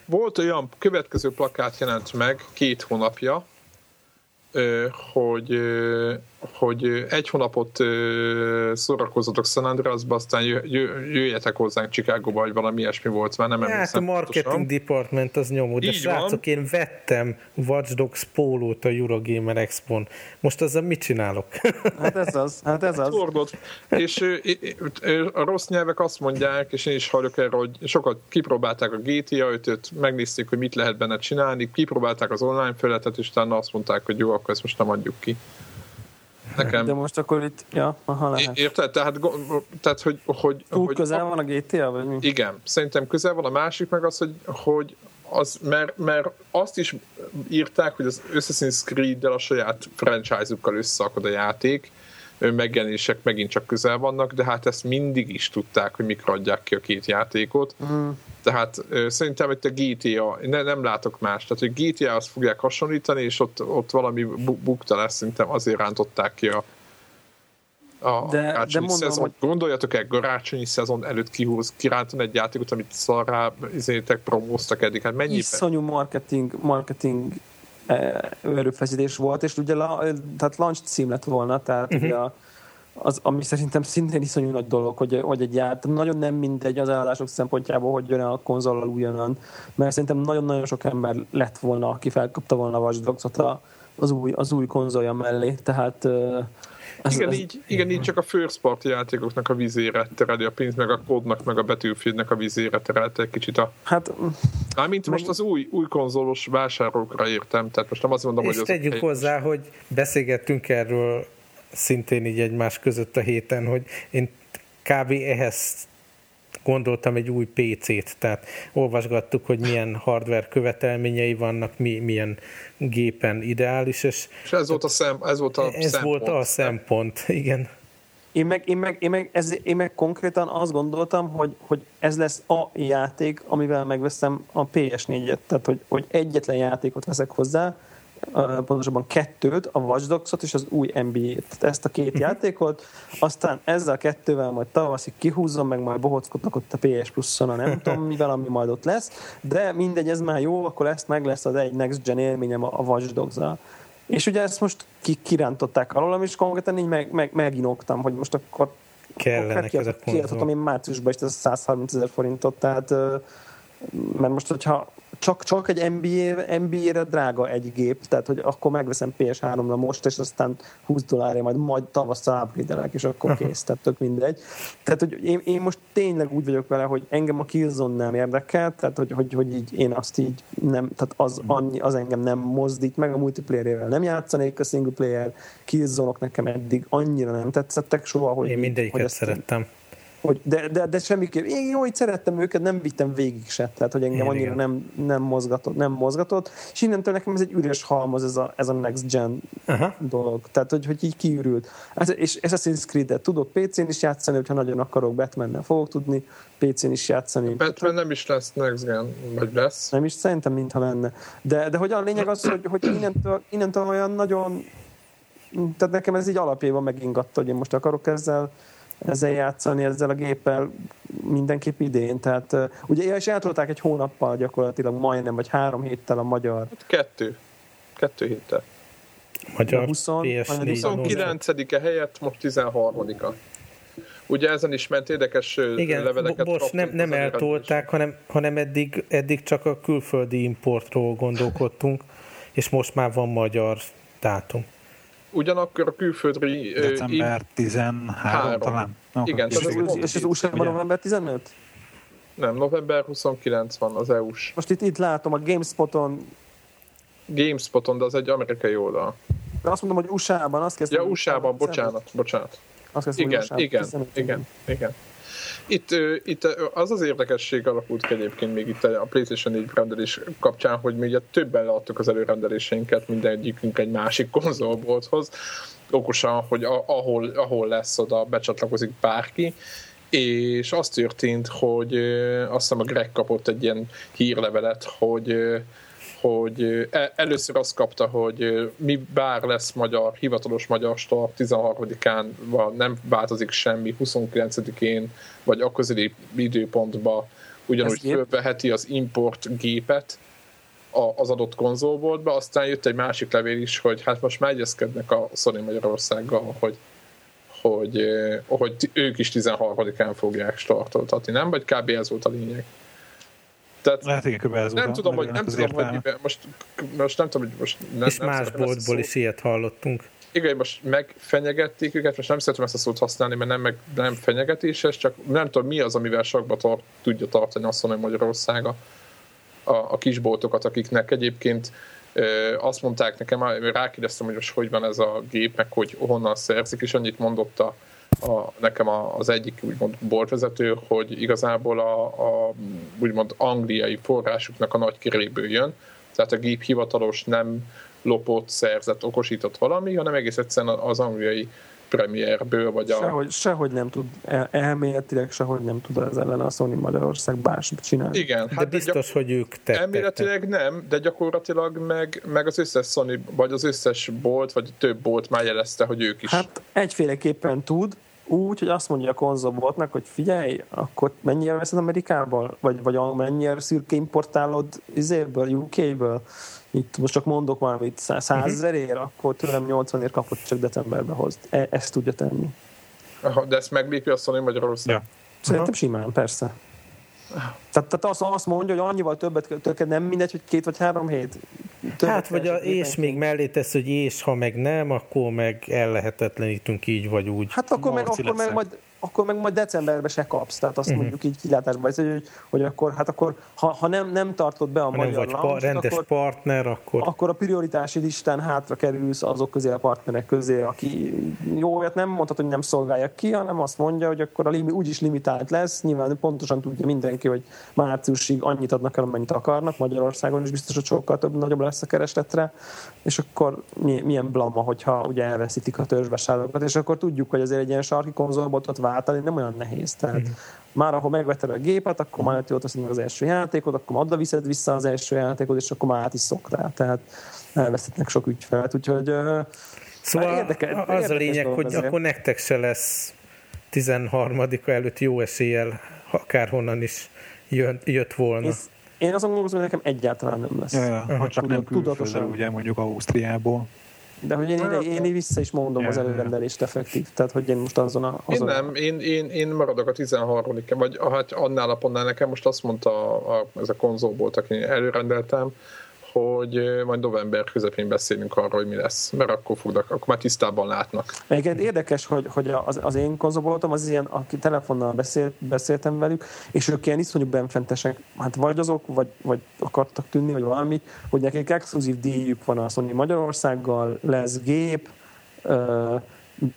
Volt olyan következő plakát jelent meg két hónapja, hogy, hogy egy hónapot szórakozatok San Andreasba, aztán jöjjetek hozzánk Chicagóba, vagy valami ilyesmi volt, már nem hát emlékszem. a marketing pontosan. department az nyomó, de Így srácok, van. én vettem Watch Dogs pólót a Eurogamer Expo-n. Most azzal mit csinálok? Hát ez az, hát ez az. Fordult. És a rossz nyelvek azt mondják, és én is hallok erről, hogy sokat kipróbálták a GTA 5 megnézték, hogy mit lehet benne csinálni, kipróbálták az online felületet, és utána azt mondták, hogy jó, akkor ezt most nem adjuk ki. Nekem... De most akkor itt, ja, aha, lehet. Érted? Tehát, tehát hogy... hogy Túl hogy közel van a GTA, vagy mi? Igen, szerintem közel van. A másik meg az, hogy, hogy az, mert, mert azt is írták, hogy az Assassin's Creed-del a saját franchise-ukkal összeakad a játék, megjelenések megint csak közel vannak, de hát ezt mindig is tudták, hogy mikor adják ki a két játékot. Mm. Tehát ö, szerintem hogy a GTA, ne, nem látok más, tehát hogy GTA azt fogják hasonlítani, és ott, ott valami bukta lesz, szerintem azért rántották ki a, a de, de mondom, szezon. Hogy... Gondoljatok el, garácsonyi szezon előtt kihúz, kirántani egy játékot, amit szarrá izétek promóztak eddig. Hát mennyi? Iszonyú marketing, marketing erőfeszítés volt, és ugye la, tehát launch cím lett volna, tehát uh-huh. ugye a, az, ami szerintem szintén iszonyú nagy dolog, hogy, hogy egy ját, nagyon nem mindegy az eladások szempontjából, hogy jön a konzollal újonnan, mert szerintem nagyon-nagyon sok ember lett volna, aki felkapta volna a Watch Dogs-ot az új, az új konzolja mellé, tehát ez, igen, ez, így, igen, így csak a first party játékoknak a vizére tereli a pénzt, meg a kódnak, meg a Battlefieldnek a vizére terelte egy kicsit a... Hát... Mármint most az új, új konzolos vásárlókra értem, tehát most nem azt mondom, és hogy... És tegyük az hozzá, hogy beszélgettünk erről szintén így egymás között a héten, hogy én kb. ehhez gondoltam egy új PC-t, tehát olvasgattuk, hogy milyen hardware követelményei vannak, mi, milyen gépen ideális, és, és ez volt a, szem, ez volt a ez szempont. volt a szempont, igen. Én meg, én, meg, én, meg, ez, én meg konkrétan azt gondoltam, hogy, hogy ez lesz a játék, amivel megveszem a PS4-et. Tehát, hogy, hogy egyetlen játékot veszek hozzá, pontosabban kettőt, a Watch Dogs-ot és az új NBA-t. Ezt a két uh-huh. játékot, aztán ezzel a kettővel majd tavaszig kihúzom, meg majd bohockodnak ott a PS Plus-on, a nem tudom mivel, ami majd ott lesz, de mindegy, ez már jó, akkor ezt meg lesz az egy Next Gen élményem a Watch Dogs-zal. És ugye ezt most ki, kirántották alólam, és konkrétan így meg, meg, meginoktam, hogy most akkor kellenek ez a konzol. én márciusban is ez 130 ezer forintot, tehát mert most, hogyha csak, csak egy NBA, NBA-re drága egy gép, tehát hogy akkor megveszem PS3-ra most, és aztán 20 dollárra majd, majd tavasszal upgrade és akkor kész, tehát tök mindegy. Tehát, hogy én, én, most tényleg úgy vagyok vele, hogy engem a Killzone nem érdekel, tehát hogy, hogy, hogy így én azt így nem, tehát az, annyi, az engem nem mozdít meg, a multiplayerével nem játszanék, a single player killzone nekem eddig annyira nem tetszettek soha, hogy... Én mindegyiket hogy szerettem hogy de, de, de semmiképp, én jó, hogy szerettem őket, nem vittem végig se, tehát hogy engem annyira nem, nem, mozgatott, nem mozgatott, és innentől nekem ez egy üres halmaz ez a, ez a next gen Aha. dolog, tehát hogy, hogy így kiürült. Ez, és Assassin's Creed-et tudok PC-n is játszani, hogyha nagyon akarok, batman fogok tudni PC-n is játszani. Batman nem is lesz next gen, vagy lesz. Nem is, szerintem mintha lenne. De, de hogy a lényeg az, hogy, hogy innentől, innentől olyan nagyon tehát nekem ez így alapjában megingatta, hogy én most akarok ezzel ezzel játszani, ezzel a géppel mindenképp idén. Tehát ugye és eltolták egy hónappal gyakorlatilag majdnem, vagy három héttel a magyar. Hát kettő. Kettő héttel. Magyar 20, 29-e helyett most 13-a. Ugye ezen is ment érdekes Igen, leveleket. Most nem, nem eltolták, hanem, hanem eddig, eddig csak a külföldi importról gondolkodtunk, és most már van magyar dátum ugyanakkor a külföldri... December 13 talán. No, Igen. És, az, és az USA-ban november 15? Nem, november 29 van az EU-s. Most itt, itt látom a GameSpoton... GameSpoton, de az egy amerikai oldal. De azt mondom, hogy USA-ban, azt kezdtem... Ja, USA-ban, bocsánat, bocsánat. Azt kezdtem, igen, igen, igen, igen, igen. Itt, itt az az érdekesség alakult ki egyébként még itt a PlayStation 4 rendelés kapcsán, hogy mi ugye többen leadtuk az előrendeléseinket mindegyikünk egy másik konzolbolthoz, okosan, hogy ahol, ahol lesz, oda becsatlakozik bárki, és az történt, hogy azt hiszem a Greg kapott egy ilyen hírlevelet, hogy hogy e, először azt kapta, hogy mi bár lesz magyar, hivatalos magyar start 13-án, nem változik semmi, 29-én, vagy a közeli időpontba ugyanúgy fölveheti az import gépet az adott konzolboltba, aztán jött egy másik levél is, hogy hát most már egyezkednek a Sony Magyarországgal, hogy hogy, hogy ők is 13-án fogják startoltatni, nem? Vagy kb. ez volt a lényeg. Tehát Lehet, igen, ez nem tudom, hogy, nem tudom, hogy most, most nem tudom, hogy most nem, És nem más boltból is ilyet hallottunk. Igen, most megfenyegették őket, most nem szeretem ezt a szót használni, mert nem, meg, nem fenyegetéses, csak nem tudom, mi az, amivel sakba tart, tudja tartani azt mondani Magyarország a, a, kisboltokat, akiknek egyébként ö, azt mondták nekem, rákérdeztem, hogy most hogy van ez a gép, meg hogy honnan szerzik, és annyit mondott a, a, nekem a, az egyik úgymond boltvezető, hogy igazából a, a úgymond angliai forrásuknak a nagy kiréből jön, tehát a gép hivatalos nem lopott, szerzett, okosított valami, hanem egész egyszerűen az angliai premierből, vagy a... Sehogy, sehogy nem tud, el, elméletileg sehogy nem tud az ellen a Sony Magyarország bármit csinálni. Igen. De hát biztos, de hogy ők tettek. Elméletileg nem, de gyakorlatilag meg, meg az összes Sony, vagy az összes bolt, vagy több bolt már jelezte, hogy ők is. Hát egyféleképpen tud, úgy, hogy azt mondja a konzolboltnak, hogy figyelj, akkor mennyire veszed Amerikából? Vagy, vagy mennyire szürke importálod izéből, UK-ből? Itt most csak mondok valamit, 100 mhm. ezerért, akkor tőlem 80 ér kapott, csak decemberbe hozt. E- ezt tudja tenni. Aha, de ezt meglépje a Sony Magyarország? Ja. Szerintem simán, persze. Tehát, tehát azt, azt mondja, hogy annyival többet többet nem mindegy, hogy két vagy három hét. Többet hát, vagy a, és még mellé tesz, hogy és ha meg nem, akkor meg ellehetetlenítünk így vagy úgy. Hát akkor, meg, akkor meg majd akkor meg majd decemberben se kapsz. Tehát azt uh-huh. mondjuk így kilátásban, hogy, hogy akkor, hát akkor, ha, ha nem, nem tartod be a ha magyar vagy pa- rendes akkor, partner, akkor... Akkor a prioritási listán hátra kerülsz azok közé a partnerek közé, aki jó, hát nem mondhat, hogy nem szolgálja ki, hanem azt mondja, hogy akkor a limi, úgyis limitált lesz. Nyilván pontosan tudja mindenki, hogy márciusig annyit adnak el, amennyit akarnak. Magyarországon is biztos, hogy sokkal több, nagyobb lesz a keresletre. És akkor milyen blama, hogyha ugye elveszítik a törzsvásárlókat, és akkor tudjuk, hogy azért egy ilyen sarki konzolbotot váltani nem olyan nehéz. Tehát mm. már ahol megvetted a gépet, akkor már jól az első játékot, akkor adda viszed vissza az első játékot, és akkor már át is szok rá. Tehát elvesztetnek sok ügyfelet, úgyhogy Szóval érdekel, az érdekes a lényeg, hogy azért. akkor nektek se lesz 13-a előtt jó eséllyel, akárhonnan is jön, jött volna. És én azon gondolom, hogy nekem egyáltalán nem lesz. Ja, ja. Ha csak nem külföldre, ugye mondjuk Ausztriából. De hogy én, én, én, én vissza is mondom yeah. az előrendelést effektív, tehát hogy én most azon a... Azon én nem, én, én, én maradok a 13 vagy hát annál a pontnál nekem most azt mondta a, a, ez a konzolból, aki előrendeltem, hogy majd november közepén beszélünk arról, hogy mi lesz, mert akkor fognak, akkor már tisztában látnak. Egyébként érdekes, hogy, hogy az, az én konzolboltom az ilyen, aki telefonnal beszélt, beszéltem velük, és ők ilyen iszonyú benfentesek, hát vagy azok, vagy, vagy akartak tűnni, vagy valami, hogy nekik exkluzív díjük van a Sony Magyarországgal, lesz gép,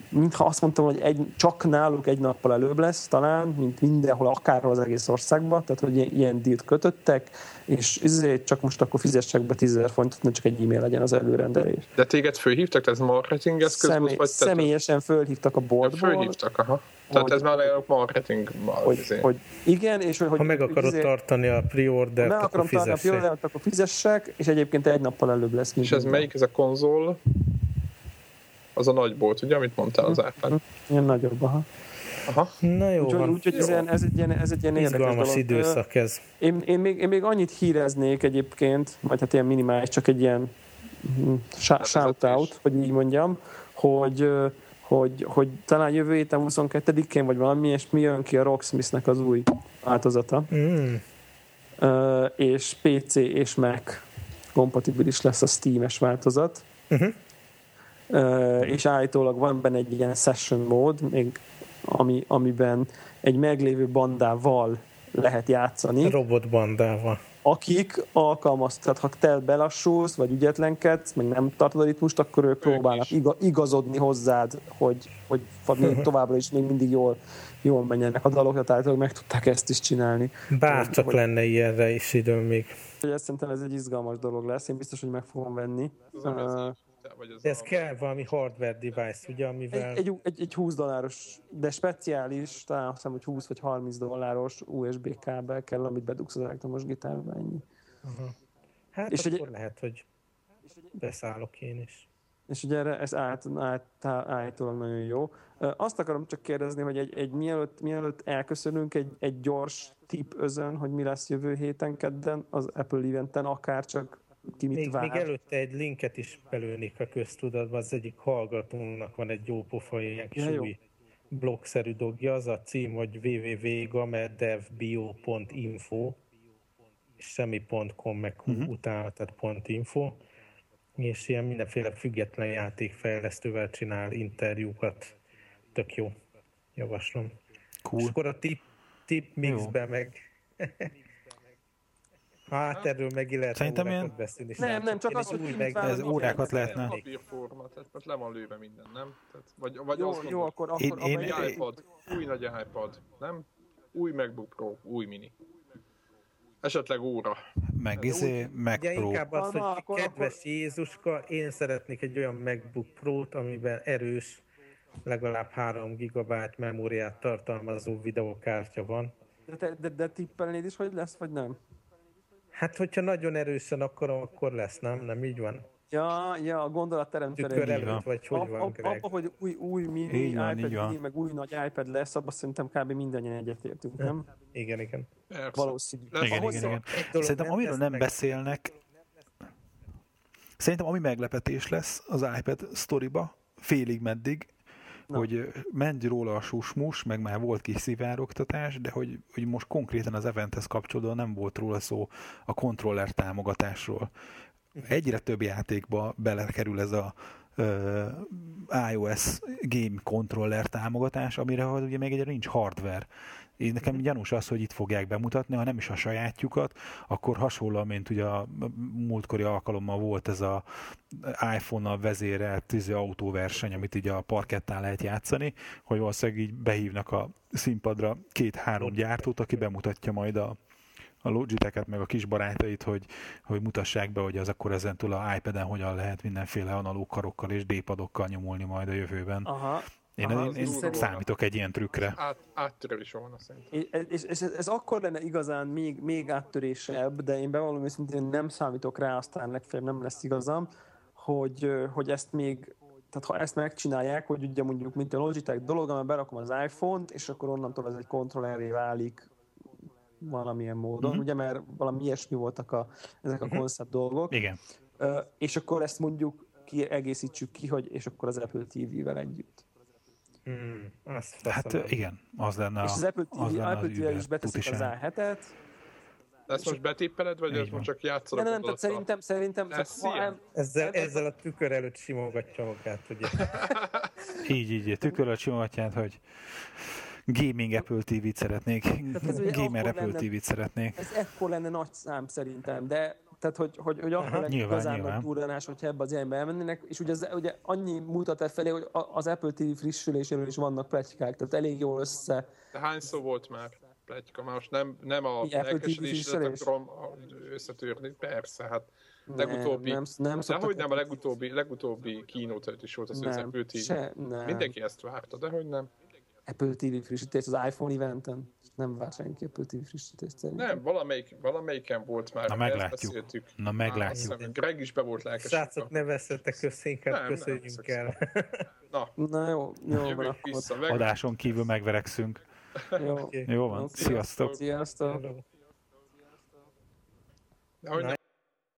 mintha azt mondtam, hogy egy, csak náluk egy nappal előbb lesz talán, mint mindenhol, akárhol az egész országban, tehát hogy ilyen dílt kötöttek, és ezért csak most akkor fizessek be 10 fontot, ne csak egy e-mail legyen az előrendelés. De téged fölhívtak, ez marketing eszköz Személy? Vagy személyesen fölhívtak a boltból. Fölhívtak, aha. Tehát hogy, ez már a marketing. Hogy, hogy, igen, és hogy... Ha meg akarod izé, tartani a pre-ordert, akkor akarom tartani a pre-ordert, akkor fizessek, és egyébként egy nappal előbb lesz. És ez melyik, ez a konzol? Az a nagy bolt, ugye, amit mondtál az árpán? Ilyen nagyobb, aha. Aha. Na jó Úgyhogy úgy, ez, ilyen, ez egy ilyen, ez egy ilyen érdekes dolog. időszak ez. Én, én, még, én még annyit híreznék egyébként, vagy hát ilyen minimális, csak egy ilyen hm, shout-out, hogy így mondjam, hogy hogy, hogy talán jövő héten 22-én, vagy valami, és mi jön ki a Rocksmithnek az új változata. Mm. Uh, és PC és Mac kompatibilis lesz a Steam-es változat. Uh-huh és állítólag van benne egy ilyen session mód, még ami, amiben egy meglévő bandával lehet játszani. Robotbandával. Akik alkalmaztat, ha te belassulsz, vagy ügyetlenkedsz, meg nem tartod a ritmust, akkor ők próbálnak igazodni hozzád, hogy, hogy még továbbra is még mindig jól, jól menjenek a dalok, tehát meg tudták ezt is csinálni. Bárcsak hogy, lenne ilyenre is időm még. Ezt szerintem ez egy izgalmas dolog lesz, én biztos, hogy meg fogom venni. Uh, vagy az Ez a... kell valami hardware device, ugye, amivel... Egy, egy, egy, egy 20 dolláros, de speciális, talán azt hiszem, hogy 20 vagy 30 dolláros USB kábel kell, amit bedugsz az elektromos gitárba, ennyi. Uh-huh. Hát és akkor egy, lehet, hogy beszállok én is. És ugye erre ez át, át, állítólag nagyon jó. Azt akarom csak kérdezni, hogy egy, egy mielőtt, mielőtt elköszönünk, egy, egy gyors tip özön, hogy mi lesz jövő héten kedden az Apple eventen, akár csak ki mit még, vár. még előtte egy linket is belőnék a köztudatba, az egyik hallgatónak van egy jó pofa, ilyen kis ja, új blogszerű dogja, az a cím, hogy www.gamerdevbio.info és semmi.com meg uh-huh. utána, tehát .info és ilyen mindenféle független játékfejlesztővel csinál interjúkat. Tök jó. Javaslom. Cool. És akkor a tip, tip mixbe meg Hát erről meg lehet Szerintem ilyen... beszélni. Nem, nem, csak az, hogy meg, ez órákat lehetne. Papírforma, tehát le van lőve minden, nem? Tehát, vagy, vagy jó, jó, akkor, akkor én, én, iPad, új nagy iPad, nem? Új MacBook Pro, új mini. Esetleg óra. Meg izé, Mac Pro. inkább az, hogy akkor, kedves akkor... Jézuska, én szeretnék egy olyan MacBook Pro-t, amiben erős, legalább 3 GB memóriát tartalmazó videokártya van. De, de, de, de tippelnéd is, hogy lesz, vagy nem? Hát, hogyha nagyon erősen akarom, akkor lesz, nem? Nem így van? Ja, ja, a gondolatteremtő. Tükör előtt, vagy hogy van, Abba, Greg? hogy új, új mini, Így van, iPad így van. meg új nagy iPad lesz, abban szerintem kb. mindannyian egyetértünk, nem? Igen, igen. Persze. Valószínű. Lesz Igen, igen, igen. Szerintem amiről lesz nem meg- beszélnek, szerintem ami meglepetés lesz az iPad sztoriba, félig meddig, Na. hogy ment róla a susmus, meg már volt kis szivárogtatás, de hogy, hogy most konkrétan az eventhez kapcsolódóan nem volt róla szó a kontroller támogatásról. Egyre több játékba belekerül ez a iOS game controller támogatás, amire ugye még egyre nincs hardware. Én nekem gyanús az, hogy itt fogják bemutatni, ha nem is a sajátjukat, akkor hasonlóan, mint ugye a múltkori alkalommal volt ez a iPhone-nal vezérelt tűző autóverseny, amit így a parkettán lehet játszani, hogy valószínűleg így behívnak a színpadra két-három gyártót, aki bemutatja majd a, a Logitech-et, meg a kis barátait, hogy, hogy mutassák be, hogy az akkor ezentúl a iPad-en hogyan lehet mindenféle analóg karokkal és D-padokkal nyomulni majd a jövőben. Aha. Én, Aha, én, én számítok egy ilyen trükkre. Át, áttörés volna szerintem. És, és, és ez, ez akkor lenne igazán még, még áttörésebb, de én bevallom őszintén nem számítok rá, aztán legfeljebb nem lesz igazam, hogy, hogy ezt még tehát ha ezt megcsinálják, hogy ugye mondjuk, mint a Logitech dolog, amiben berakom az iPhone-t, és akkor onnantól ez egy kontrolleré válik valamilyen módon, uh-huh. ugye, mert valami ilyesmi voltak a, ezek a koncept dolgok, Igen. Ö, és akkor ezt mondjuk kiegészítsük ki, hogy és akkor az Apple TV-vel együtt. Hmm, azt Hát igen, az lenne és az Apple TV, az Apple Uber is beteszik az tutiság. A7-et, De ezt most betippeled, vagy Így ez van. most csak játszanak nem, nem, tehát szerintem, szerintem Ez ha ilyen. em- Ezzel, ezzel a tükör előtt simogatja magát, ugye? Így, így, tükörölt simogatját, hogy gaming Apple TV-t szeretnék, ez gamer Apple lenne- TV-t szeretnék. ez ekkor lenne nagy szám szerintem, de tehát, hogy, hogy, hogy akkor lenne igazán nagy durranás, hogyha ebbe az irányba elmennének, és ugye, az, ugye annyi mutat e felé, hogy az Apple TV frissüléséről is vannak pletykák, tehát elég jól össze. De hány szó volt már? Pletyka, már most nem, nem a lelkesedésedet akarom összetörni, persze, hát legutóbbi, nem, nem de hogy nem, a legutóbbi, legutóbbi keynote is volt az, hogy az Nem, Apple TV. se, nem. Mindenki ezt várta, de hogy nem. Apple TV frissítés az iPhone eventen. Nem vár senki Apple TV frissítést szerintem. Nem, valamelyik, valamelyiken volt már. Na, meglátjuk. beszéltük. Na, meglátjuk. hiszem, Greg is be volt lelkesedve. Srácok, ne veszettek össze, inkább Nem, nem köszönjünk veszek el. Na, Na jó, jó van jövünk vissza. Meg, Adáson kívül megverekszünk. Jó. Oké. Jó van, sziasztok! Sziasztok. De hogy nem